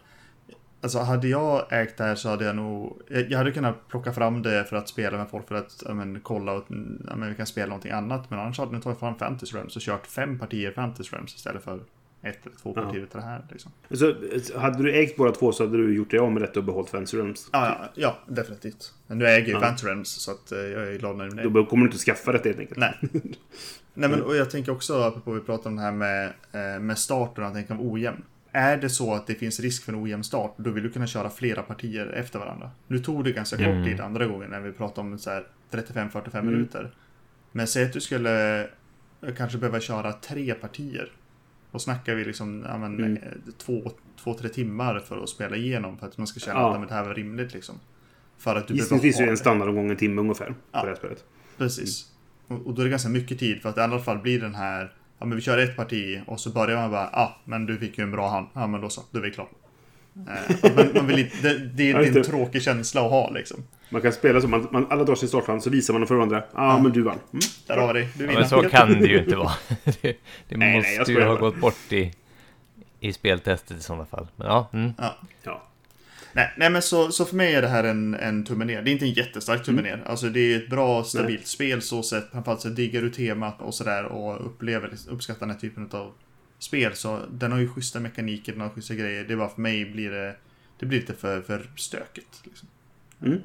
Speaker 3: alltså hade jag ägt det här så hade jag nog, jag hade kunnat plocka fram det för att spela med folk för att men, kolla och men, vi kan spela någonting annat. Men annars hade jag tagit fram Fantasy Realms och kört fem partier Fantasy Realms istället för ett eller två
Speaker 1: Ja.
Speaker 3: partier utav det här. Liksom.
Speaker 1: Så, hade du ägt båda två så hade du gjort dig av med detta och behållit Fancy Rooms.
Speaker 3: Ja, ja, ja, definitivt. Men nu äger jag ju
Speaker 1: Ja.
Speaker 3: Realms så att eh, jag är glad när det
Speaker 1: Då kommer du inte skaffa detta helt enkelt.
Speaker 3: Nej. [laughs] Nej men och jag tänker också, apropå vi pratar om det här med, eh, med starten, att den kan vara ojämn. Är det så att det finns risk för en ojämn start, då vill du kunna köra flera partier efter varandra. Nu tog det ganska kort
Speaker 2: Mm.
Speaker 3: tid andra gången när vi pratade om så här 35-45
Speaker 1: Mm.
Speaker 3: minuter. Men säg att du skulle eh, kanske behöva köra tre partier. Då snackar vi liksom ja, men,
Speaker 1: Mm.
Speaker 3: eh, två, två, tre timmar för att spela igenom för att man ska känna
Speaker 1: Ja.
Speaker 3: att ja, det här var rimligt liksom. För att du
Speaker 1: Gissningsvis är det en standardomgång en timme ungefär på
Speaker 3: Ja.
Speaker 1: det här spelet.
Speaker 3: Precis. Och, och då är det ganska mycket tid för att i alla fall blir den här Ja men vi kör ett parti och så börjar man bara ah men du fick ju en bra hand. Ja men då så, då är vi klara. Eh, man, man vill inte, det, det är en tråkig känsla att ha liksom.
Speaker 1: Man kan spela så, man, man, alla drar sin starthand så visar man för varandra. Ja, men du vann. Mm.
Speaker 3: Där har vi det. Du
Speaker 2: Ja, men så kan det ju inte vara. [laughs] det det
Speaker 1: Nej, nej, jag
Speaker 2: måste ju
Speaker 1: skojar
Speaker 2: ha gått bort i, i speltestet i sådana fall. Men ja, mm.
Speaker 3: Ja.
Speaker 1: Ja.
Speaker 3: Nej, nej men så, så för mig är det här en, en tumme ner. Det är inte en jättestark tumme ner. Alltså det är ett bra stabilt spel så sett. Framförallt så diggar du temat och sådär och upplever, uppskattar den här typen av spel. Så den har ju schyssta mekaniker, den har schyssta grejer. Det är bara för mig blir det, det blir lite för, för stökigt. Liksom.
Speaker 1: Mm.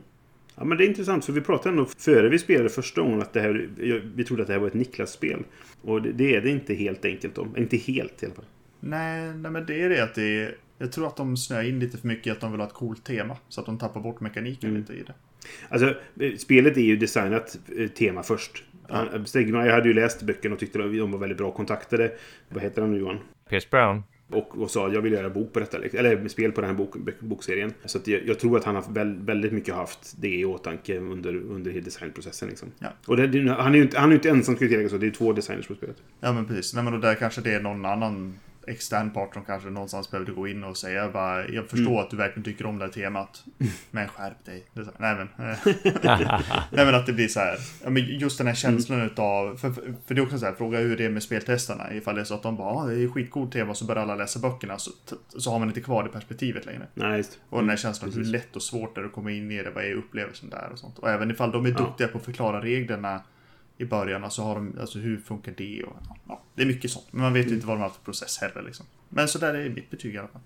Speaker 1: Ja, men det är intressant för vi pratade ändå före vi spelade första gången att det här, vi trodde att det här var ett Niklas-spel. Och det, det är det inte helt enkelt då. Inte helt i alla fall.
Speaker 3: Nej, nej men det är det att det är, Jag tror att de snöar in lite för mycket att de vill ha ett coolt tema. Så att de tappar bort mekaniken
Speaker 1: Mm.
Speaker 3: lite i det.
Speaker 1: Alltså, eh, spelet är ju designat eh, tema först. Han- Stegmaier hade ju läst böckerna och tyckte de var väldigt bra kontaktade. Vad heter han nu Johan?
Speaker 2: Pierce Brown.
Speaker 1: Och, och sa jag vill göra bok på detta, liksom. eller spel på den här bok, bok- bokserien. Så att jag, jag tror att han har väl, väldigt mycket haft det i åtanke under, under designprocessen. Liksom.
Speaker 3: Ja.
Speaker 1: Och det, han är ju inte, han är ju inte ensam skulle jag tillägga så, det är två designers på spelet.
Speaker 3: Ja men precis. Nej men då där kanske det är någon annan extern part som kanske någonstans behövde gå in och säga bara, jag förstår
Speaker 1: Mm.
Speaker 3: att du verkligen tycker om det här temat. [laughs] Men skärp dig. Det är så, nej men. eh, [laughs] nej men att det blir så här. Ja, men just den här känslan
Speaker 1: Mm.
Speaker 3: utav. För, för det är också så här, fråga hur det är med speltestarna. Ifall det är så att de bara, ah, det är skitcoolt tema så bör alla läsa böckerna. Så, så har man inte kvar det perspektivet längre.
Speaker 1: Nej, just.
Speaker 3: Och den här känslan hur lätt och svårt det är att komma in i det. Vad är upplevelsen där och sånt. Och även ifall de är duktiga på att förklara reglerna i början. Så har de, alltså hur funkar det? Och, ja, det är mycket sånt. Men man vet ju inte vad de har för process heller liksom. Men så där är mitt betyg i alla fall.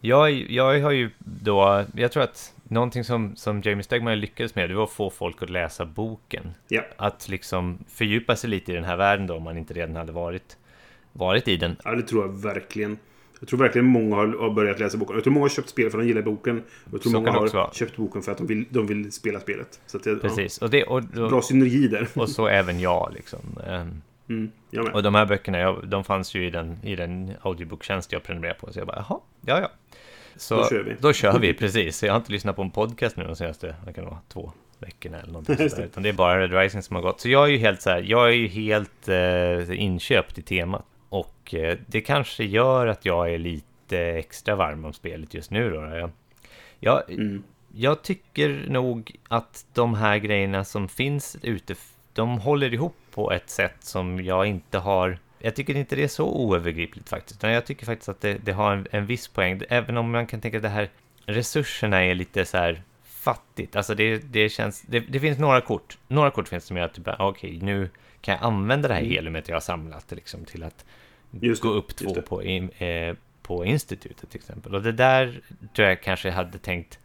Speaker 2: Jag, jag har ju då, jag tror att någonting som, som Jamie Stegman lyckades med, det var att få folk att läsa boken.
Speaker 1: Ja.
Speaker 2: Att liksom fördjupa sig lite i den här världen då, om man inte redan hade varit, varit i den.
Speaker 1: ja, det tror jag verkligen. Jag tror verkligen många har, börjat läsa boken. Jag tror många har köpt spel för att de gillar boken. Och jag tror
Speaker 2: Så
Speaker 1: många har köpt boken för att de vill, de vill spela spelet. Så det,
Speaker 2: Precis, och, det, och,
Speaker 1: Ja, bra
Speaker 2: och,
Speaker 1: synergi där. [laughs]
Speaker 2: och så även jag liksom. Ehm,
Speaker 1: Mm, jag.
Speaker 2: Och de här böckerna, jag, de fanns ju i den, i den audiobooktjänst jag prenumererade på. Så jag bara, jaha, ja ja. Så
Speaker 1: Då kör vi.
Speaker 2: Då kör vi, precis. Jag har inte lyssnat på en podcast nu de senaste, vad kan det vara, två veckorna eller någonting [laughs] sådär. Utan det är bara Red Rising som har gått. Så jag är ju helt så här, jag är ju helt eh, inköpt i temat. Och eh, det kanske gör att jag är lite extra varm om spelet just nu då. Jag, jag,
Speaker 1: Mm.
Speaker 2: jag tycker nog att de här grejerna som finns ute, de håller ihop på ett sätt som jag inte har... Jag tycker inte det är så oövergripligt faktiskt. utan Jag tycker faktiskt att det, det har en, en viss poäng. Även om man kan tänka att det här resurserna är lite så här fattigt. Alltså det, det känns... Det, det finns några kort. Några kort finns som att typ, okej, nu kan jag använda det här heliumet jag har samlat liksom, till att
Speaker 1: Just
Speaker 2: gå upp två på, eh, på institutet till exempel. Och det där tror jag kanske hade tänkt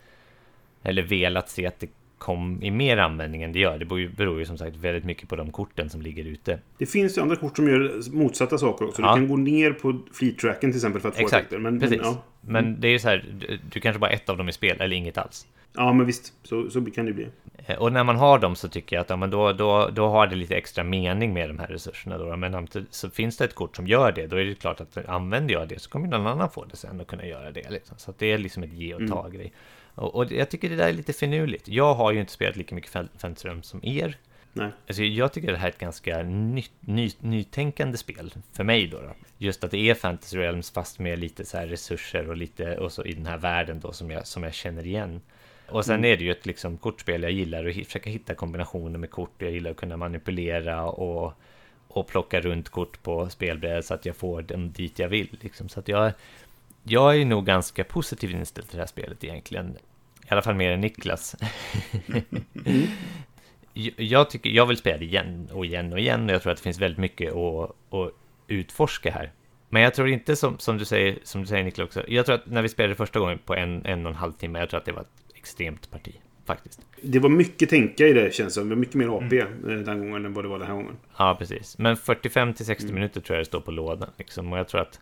Speaker 2: eller velat se att det kom i mer användning än det gör. Det beror ju, beror ju som sagt väldigt mycket på de korten som ligger ute.
Speaker 1: Det finns ju andra kort som gör motsatta saker också.
Speaker 2: Ja.
Speaker 1: Du kan gå ner på fleet-tracken till exempel för att få
Speaker 2: Exakt,
Speaker 1: effekter. Men,
Speaker 2: precis.
Speaker 1: Men, ja.
Speaker 2: Men det är ju så här, du, du kanske bara ett av dem i spel eller inget alls.
Speaker 1: Ja, men visst. Så, så kan det bli.
Speaker 2: Eh, Och när man har dem så tycker jag att ja, men då, då, då har det lite extra mening med de här resurserna. Då. Men samtidigt så finns det ett kort som gör det, då är det klart att använder jag det så kommer någon annan få det sen och kunna göra det. Liksom. Så det är liksom ett ge och ta-grej. Och, och jag tycker det där är lite finurligt. Jag har ju inte spelat lika mycket Fan- Fantasy som er.
Speaker 1: Nej.
Speaker 2: Alltså jag tycker det här är ett ganska nytt, ny, nytänkande spel för mig då, då. Just att det är Fantasy Realms fast med lite så resurser och lite och så i den här världen då som jag, som jag känner igen. Och sen är det ju ett liksom kortspel jag gillar att försöka hitta kombinationer med kort. Jag gillar att kunna manipulera och, och plocka runt kort på spelbrädet så att jag får dem dit jag vill. Liksom. Så att jag, jag är nog ganska positiv inställd till det här spelet egentligen. I alla fall mer än Niklas. Jag- [laughs] jag, tycker, jag vill spela det igen och igen och igen och jag tror att det finns väldigt mycket att, att utforska här. Men jag tror inte som, som, du säger, som du säger Niklas också, jag tror att när vi spelade första gången på en, en och en halv timme, jag tror att det var extremt parti faktiskt.
Speaker 1: Det var mycket tänka i det känns som. Det var mycket mer AP eh, den gången än vad det var den här gången.
Speaker 2: Ja, precis. Men 45 till 60 minuter tror jag det står på lådan. Liksom. Och jag tror att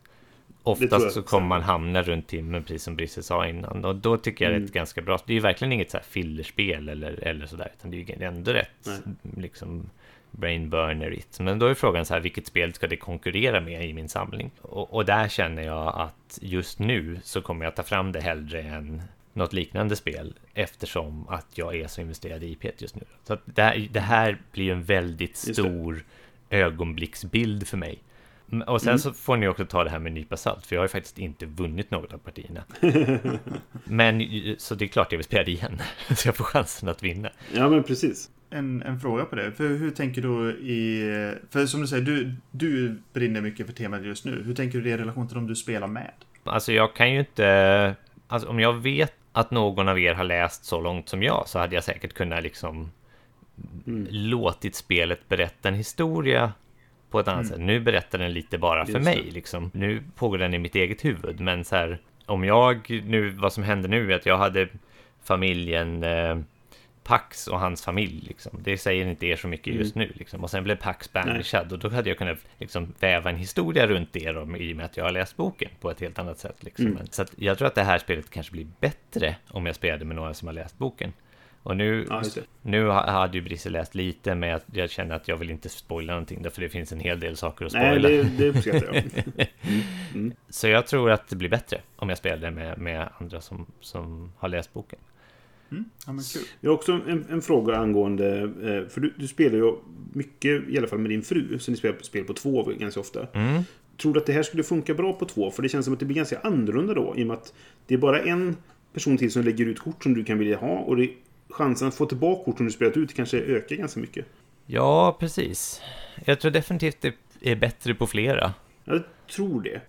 Speaker 2: oftast
Speaker 1: jag.
Speaker 2: så kommer man hamna runt timmen, precis som Brisse sa innan. Och då tycker jag det är ett ganska bra... Det är ju verkligen inget så här fillerspel eller, eller sådär, utan det är ju ändå rätt
Speaker 1: Nej.
Speaker 2: liksom brainburnerigt. Men då är frågan så här, vilket spel ska det konkurrera med i min samling? Och, och där känner jag att just nu så kommer jag ta fram det hellre än något liknande spel eftersom att jag är så investerad i IP just nu. Så att det, här, det här blir en väldigt stor ögonblicksbild för mig. Och sen
Speaker 1: Mm.
Speaker 2: så får ni också ta det här med en nypa salt, för jag har ju faktiskt inte vunnit något av partierna. [laughs] Men så det är klart jag vill spela det igen, [laughs] så jag får chansen att vinna.
Speaker 1: Ja, men precis.
Speaker 3: En, en fråga på det. För hur tänker du i... För som du säger, du, du brinner mycket för temat just nu. Hur tänker du det i relation till de du spelar med?
Speaker 2: Alltså jag kan ju inte... Alltså om jag vet att någon av er har läst så långt som jag så hade jag säkert kunnat liksom
Speaker 1: Mm.
Speaker 2: låtit spelet berätta en historia på ett annat sätt. Nu berättar den lite bara för
Speaker 1: Just
Speaker 2: mig liksom. Nu pågår den i mitt eget huvud, men så här om jag nu, vad som hände nu är att jag hade familjen eh, Pax och hans familj liksom. Det säger inte er så mycket just nu liksom. Och sen blev Pax banishad och då hade jag kunnat liksom väva en historia runt det i och med att jag har läst boken på ett helt annat sätt liksom.
Speaker 1: Mm.
Speaker 2: Så jag tror att det här spelet kanske blir bättre om jag spelade med några som har läst boken. Och nu,
Speaker 1: Ja, det.
Speaker 2: nu ha- hade ju Brisse läst lite, men jag, jag känner att jag vill inte spoila någonting, därför det finns en hel del saker att
Speaker 1: Nej,
Speaker 2: spoila.
Speaker 1: det, det uppskattar jag. [laughs]
Speaker 2: Så jag tror att det blir bättre om jag spelar det med, med andra som, som har läst boken.
Speaker 3: Mm? Ja.
Speaker 1: Jag har också en, en fråga angående... eh, För du, du spelar ju mycket, i alla fall med din fru, så ni spelar spel på två ganska ofta.
Speaker 2: Mm.
Speaker 1: tror du att det här skulle funka bra på två? För det känns som att det blir ganska annorlunda då. I och med att det är bara en person till som lägger ut kort som du kan vilja ha. Och det, chansen att få tillbaka kort som du spelat ut kanske ökar ganska mycket.
Speaker 2: Ja, precis. Jag tror definitivt det är bättre på flera.
Speaker 1: Jag tror det.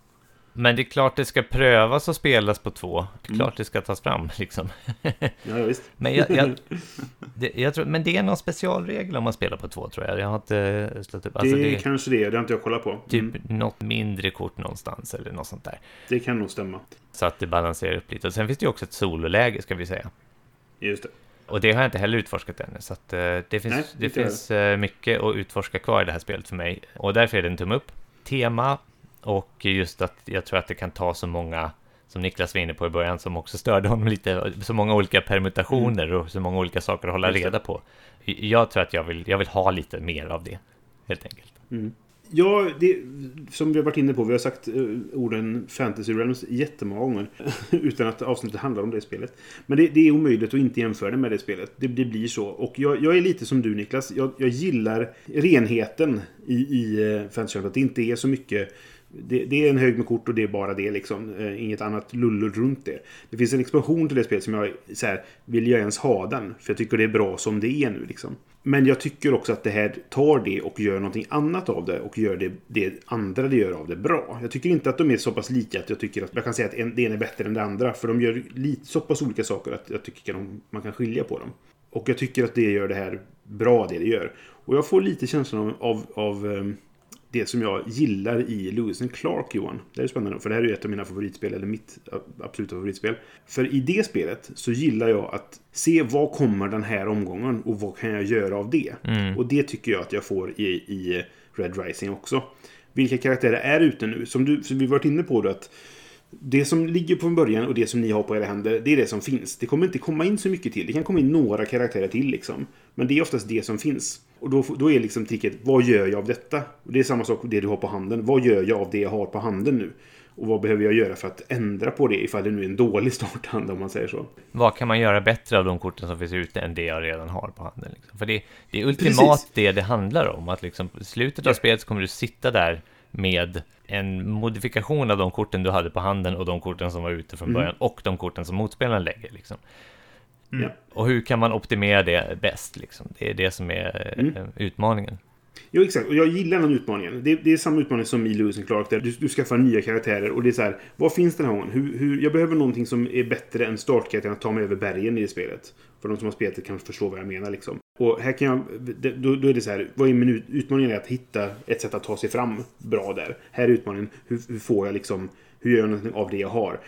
Speaker 2: Men det är klart det ska prövas och spelas på två. Det är klart det ska tas fram [laughs] liksom.
Speaker 1: Ja, visst.
Speaker 2: Men jag, jag, [laughs] det, jag tror, men det är någon specialregel om man spelar på två tror jag. Jag har inte slått upp. Alltså,
Speaker 1: det,
Speaker 2: det
Speaker 1: är kanske det, det har inte jag kollat på.
Speaker 2: typ
Speaker 1: Mm,
Speaker 2: något mindre kort någonstans eller något sånt där.
Speaker 1: det kan nog stämma.
Speaker 2: Så att det balanserar upp lite. Och sen finns det ju också ett sololäge ska vi säga.
Speaker 1: Just det.
Speaker 2: Och det har jag inte heller utforskat ännu. Så att, eh, det finns,
Speaker 1: Nej,
Speaker 2: det finns eh, mycket att utforska kvar i det här spelet för mig. Och därför är det en tumme upp. Tema och just att jag tror att det kan ta så många, som Niklas var inne på i början, som också störde honom lite, så många olika permutationer och så många olika saker att hålla reda på. Jag tror att jag vill, jag vill ha lite mer av det, helt enkelt.
Speaker 1: Ja, det, som vi har varit inne på, vi har sagt eh, orden Fantasy Realms jättemånga gånger. [laughs] utan att avsnittet handlar om det spelet. Men det, det är omöjligt att inte jämföra det med det spelet. Det, det blir så. Och jag, jag är lite som du Niklas. Jag, jag gillar renheten i, i eh, Fantasy Realms. Att det inte är så mycket det, det är en hög med kort och det är bara det liksom. Eh, inget annat lullul runt det. Det finns en expansion till det spelet som jag så här, vill jag ens ha den? För jag tycker det är bra som det är nu liksom. Men jag tycker också att det här tar det och gör någonting annat av det och gör det, det andra det gör av det bra. Jag tycker inte att de är så pass lika att jag tycker att jag kan säga att en, det ena är bättre än det andra. För de gör lite, så pass olika saker att jag tycker att man kan skilja på dem. Och jag tycker att det gör det här bra det det gör. Och jag får lite känslan av, av, av ehm, det som jag gillar i Lewis and Clark, Johan. Det är spännande, för det här är ju ett av mina favoritspel, eller mitt absoluta favoritspel. För i det spelet så gillar jag att se vad kommer den här omgången och vad kan jag göra av det. Och det tycker jag att jag får i, i Red Rising också. Vilka karaktärer är ute nu? Som, du, som vi varit inne på då att det som ligger på början och det som ni har på era händer, det är det som finns. Det kommer inte komma in så mycket till. Det kan komma in några karaktärer till liksom. Men det är oftast det som finns. Och då, då är liksom tricket, vad gör jag av detta? Och det är samma sak det du har på handen. Vad gör jag av det jag har på handen nu? Och vad behöver jag göra för att ändra på det ifall det nu är en dålig [laughs] starthand om man säger så.
Speaker 2: Vad kan man göra bättre av de korten som finns ute än det jag redan har på handen? Liksom? För det, det är ultimat
Speaker 1: Precis.
Speaker 2: det det handlar om. Att liksom, i slutet av spelet så kommer du sitta där med en modifikation av de korten du hade på handen och de korten som var ute från början och de korten som motspelaren lägger. Liksom.
Speaker 1: Ja.
Speaker 2: Och hur kan man optimera det bäst? Liksom? Det är det som är eh, utmaningen.
Speaker 1: Jo, exakt. Och jag gillar den utmaningen. Det, det är samma utmaning som i Lewis and Clark. Där du, du skaffar nya karaktärer. Och det är så här, vad finns den här gången? Hur, hur, jag behöver någonting som är bättre än startkaraktären att ta mig över bergen i det spelet. För de som har spelat det kan förstå vad jag menar liksom. Och här kan jag... Då, då är det så här, vad är min utmaning? utmaningen är att hitta ett sätt att ta sig fram bra där. Här är utmaningen, hur, hur får jag liksom... Hur gör jag någonting av det jag har?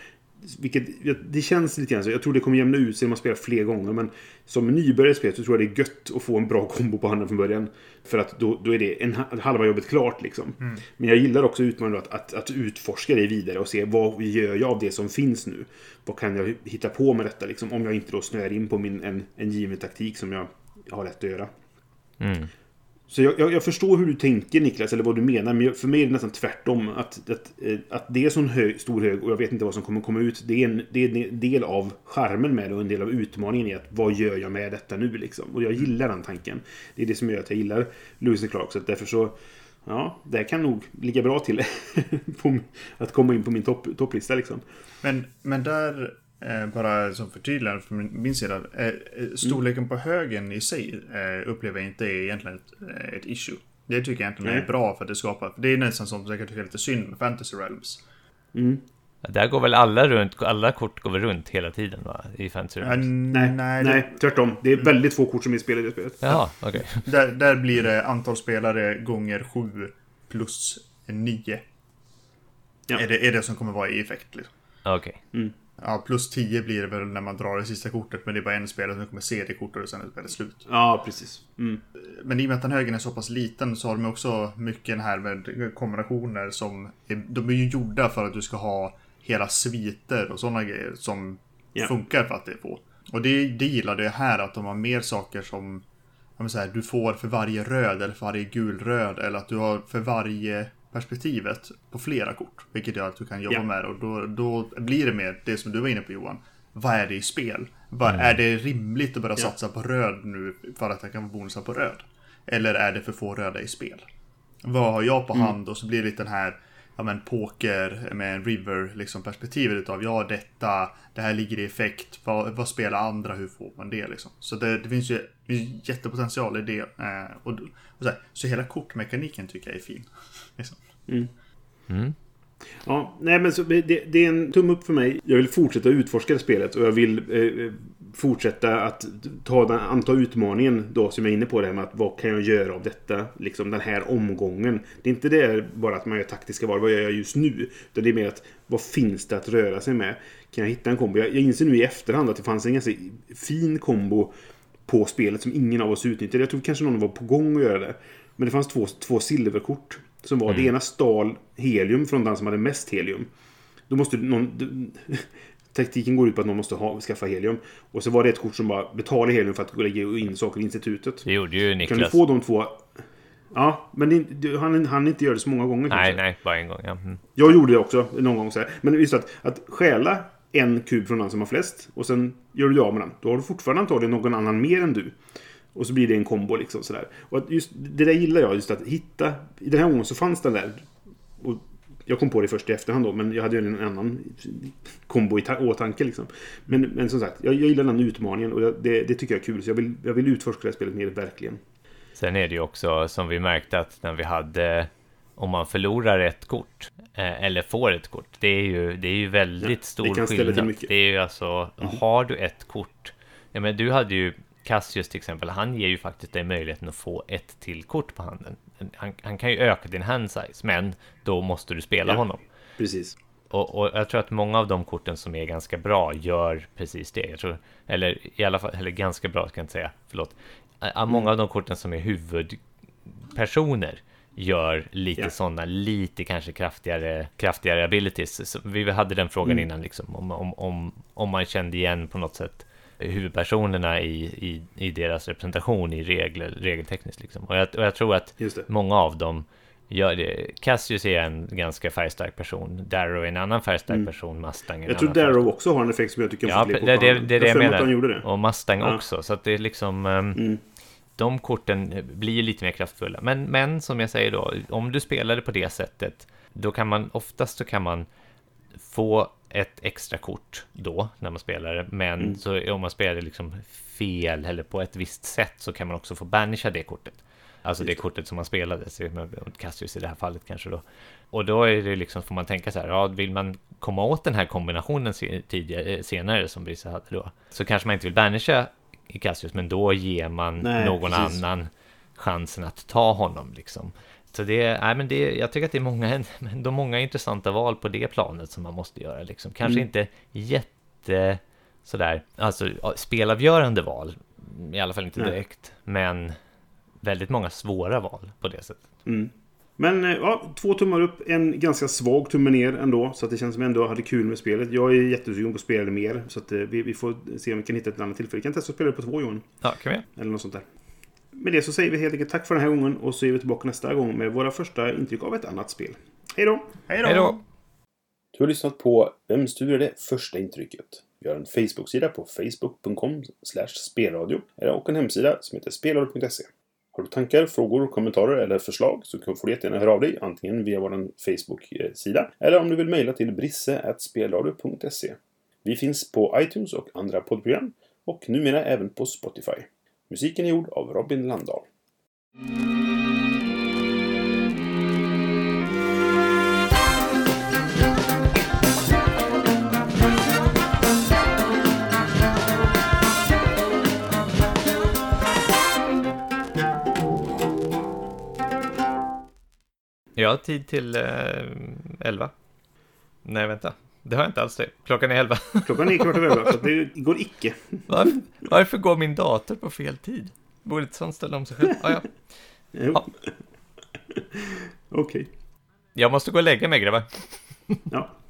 Speaker 1: Vilket, det känns lite grann så. Jag tror det kommer jämna ut sig om man spelar fler gånger. Men som nybörjare i spelet så tror jag det är gött att få en bra kombo på handen från början. För att då, då är det en ha- halva jobbet klart liksom. Men jag gillar också utmaningen att, att, att utforska det vidare och se vad gör jag av det som finns nu. Vad kan jag hitta på med detta liksom. Om jag inte då snöar in på min, en, en given taktik som jag har rätt att göra.
Speaker 2: Mm.
Speaker 1: Så jag, jag, jag förstår hur du tänker Niklas, eller vad du menar. Men för mig är det nästan tvärtom. Att, att, eh, att det är så hög, stor hög och jag vet inte vad som kommer komma ut. Det är, en, det är en del av charmen med det och en del av utmaningen i att vad gör jag med detta nu liksom. Och jag gillar den tanken. Det är det som gör att jag gillar Lewis and Clark. Så därför så... Ja, det här kan nog ligga bra till [laughs] att komma in på min topp, topplista liksom.
Speaker 3: Men, men där, bara som förtydligande från min, sida. Eh, eh, storleken på högen i sig eh, upplever jag inte är egentligen ett, eh, ett issue. Det tycker jag egentligen
Speaker 1: Nej.
Speaker 3: är bra för att det skapar. För det är nästan som jag kan tycka är lite synd med Fantasy Realms.
Speaker 2: Där går väl alla runt, alla kort går väl runt hela tiden va? I Fantasy
Speaker 3: Ja,
Speaker 2: Realms?
Speaker 1: Nej,
Speaker 3: nej,
Speaker 1: nej,
Speaker 3: det-
Speaker 1: tvärtom. Det är väldigt få kort som är spelade i det spelet.
Speaker 2: Jaha, okej.
Speaker 3: Där, där blir det antal spelare gånger 7 plus 9.
Speaker 1: Ja.
Speaker 3: Är, det, är det som kommer vara i effekt. Liksom.
Speaker 2: Okej.
Speaker 3: Ja, plus 10 blir det väl när man drar det sista kortet. Men det är bara en spelare som kommer se det kortet och sen är spelet slut.
Speaker 1: Ja, precis. Mm.
Speaker 3: Men i och med att den högen är så pass liten så har de också mycket här med kombinationer som... Är, de är ju gjorda för att du ska ha hela sviter och sådana grejer som
Speaker 1: Ja.
Speaker 3: funkar för att det är få. Och det, det gillade jag här, att de har mer saker som... Så här, du får för varje röd eller för varje gul-röd eller att du har för varje perspektivet på flera kort. Vilket gör att du kan jobba
Speaker 1: Ja.
Speaker 3: med det och då, då blir det mer det som du var inne på Johan. Vad är det i spel? Vad, Är det rimligt att börja
Speaker 1: Ja.
Speaker 3: satsa på röd nu för att jag kan få bonusar på röd? Eller är det för få röda i spel? Vad har jag på hand? Och så blir det lite den här ja, men poker med en river liksom perspektivet utav ja detta, det här ligger i effekt, vad, vad spelar andra, hur får man det liksom. Så det, det finns ju jättepotential i det. Eh, och, och så, här, så hela kortmekaniken tycker jag är fin. [laughs] liksom.
Speaker 2: Mm.
Speaker 1: Ja, nej men så, det, det är en tumme upp för mig. Jag vill fortsätta utforska det spelet och jag vill eh, fortsätta att ta den, anta utmaningen då som jag är inne på det här med att vad kan jag göra av detta? Liksom den här omgången. Det är inte det bara att man gör taktiska val, vad gör jag just nu? Utan det är mer att vad finns det att röra sig med? Kan jag hitta en kombo? Jag, jag inser nu i efterhand att det fanns en ganska fin kombo på spelet som ingen av oss utnyttjade. Jag tror kanske någon var på gång att göra det. Men det fanns två, två silverkort. Som var, det ena stal helium från den som hade mest helium. Då måste någon... Taktiken går ut på att någon måste ha, skaffa helium. Och så var det ett kort som bara betalar helium för att lägga in saker i institutet.
Speaker 2: Det gjorde ju
Speaker 1: Kan
Speaker 2: Niklas.
Speaker 1: du få de två... Ja, men det, han han inte göra det så många gånger.
Speaker 2: Nej,
Speaker 1: kanske.
Speaker 2: nej, bara en gång. Ja. Mm.
Speaker 1: Jag gjorde det också någon gång så här. Men just att, att stjäla en kub från den som har flest och sen gör du av med den. Då har du fortfarande antagligen någon annan mer än du. Och så blir det en kombo liksom sådär. Och att just det där gillar jag, just att hitta. I den här gången så fanns den där. Och jag kom på det först i efterhand då, men jag hade ju en annan kombo i ta- åtanke liksom. Men, men som sagt, jag, jag gillar den utmaningen och jag- det, det tycker jag är kul. Så jag vill, jag vill utforska det här spelet mer, verkligen.
Speaker 2: Sen är det ju också som vi märkte att när vi hade om man förlorar ett kort eh, eller får ett kort. Det är ju, det är ju väldigt
Speaker 1: Ja, det
Speaker 2: stor
Speaker 1: till
Speaker 2: skillnad.
Speaker 1: mycket. Mm.
Speaker 2: Det är ju alltså, har du ett kort. Ja, men du hade ju Cassius till exempel. Han ger ju faktiskt dig möjligheten att få ett till kort på handen. Han, han kan ju öka din hand size, men då måste du spela
Speaker 1: Ja.
Speaker 2: honom.
Speaker 1: Precis.
Speaker 2: Och, och jag tror att många av de korten som är ganska bra gör precis det. Jag tror, eller i alla fall, eller ganska bra ska jag inte säga, förlåt. Många av de korten som är huvudpersoner gör lite
Speaker 1: Ja.
Speaker 2: sådana, lite kanske kraftigare, kraftigare abilities. Så vi hade den frågan
Speaker 1: Mm.
Speaker 2: innan, liksom, om, om, om, om man kände igen på något sätt huvudpersonerna i, i, i deras representation i regler, regeltekniskt. Liksom. Och, jag, och jag tror att många av dem gör det. Cassius är en ganska färgstark person. Darrow är en annan färgstark person. Mustang är en
Speaker 1: Mm. Jag tror
Speaker 2: färgstark-
Speaker 1: Darrow också har en effekt som jag tycker
Speaker 2: Ja, det, det, det, det är det jag menar.
Speaker 1: det.
Speaker 2: Och Mustang
Speaker 1: Ja.
Speaker 2: också. Så att det är liksom... ehm,
Speaker 1: Mm.
Speaker 2: De korten blir lite mer kraftfulla. Men, men som jag säger då, om du spelar det på det sättet, då kan man oftast så kan man få ett extra kort då när man spelar det. Men
Speaker 1: Mm.
Speaker 2: så om man spelar liksom fel eller på ett visst sätt så kan man också få banisha det kortet. Alltså det kortet som man spelade, Cassius i det här fallet kanske då. Och då är det liksom, får man tänka så här, ja, vill man komma åt den här kombinationen tidigare, senare som Brisa hade då, så kanske man inte vill banisha Cassius, men då ger man
Speaker 1: Nej,
Speaker 2: någon
Speaker 1: precis.
Speaker 2: annan chansen att ta honom liksom. Så det nej, men det, jag tycker att det är många, [laughs] de många intressanta val på det planet som man måste göra liksom. Kanske
Speaker 1: Mm.
Speaker 2: inte jätte sådär, alltså spelavgörande val, i alla fall inte
Speaker 1: Nej.
Speaker 2: direkt, men väldigt många svåra val på det sättet.
Speaker 1: Mm. Men eh, ja, två tummar upp, en ganska svag tumme ner ändå. Så att det känns som jag ändå hade kul med spelet. Jag är jättesugen på att spela det mer. Så att eh, vi, vi får se om vi kan hitta ett annat tillfälle. Vi kan testa att spela det på två Johan.
Speaker 2: Ja, kan vi?
Speaker 1: Eller något sånt där. Med det så säger vi helt enkelt tack för den här gången. Och så är vi tillbaka nästa gång med våra första intryck av ett annat spel. Hej då!
Speaker 3: Hej
Speaker 2: då!
Speaker 1: Du har lyssnat på Vem studerar det första intrycket? Vi har en Facebook-sida på facebook.com spelradio och en hemsida som heter spelradio.se. Har du tankar, frågor, kommentarer eller förslag så får du jättegärna höra av dig antingen via vår Facebook-sida eller om du vill mejla till brisse.spelradio.se. Vi finns på iTunes och andra poddprogram och numera även på Spotify. Musiken är gjord av Robin Landahl.
Speaker 2: Jag har tid till eh, 11. Nej, vänta. Det har jag inte alls det. Klockan är 11. [laughs]
Speaker 1: Klockan är kvart över elva, så det går icke.
Speaker 2: Varför, varför går min dator på fel tid? Borde inte sånt ställa om sig själv? Ah, ja. Ja. [laughs]
Speaker 1: Okej.
Speaker 2: Jag måste gå och lägga mig grabbar.
Speaker 1: Ja.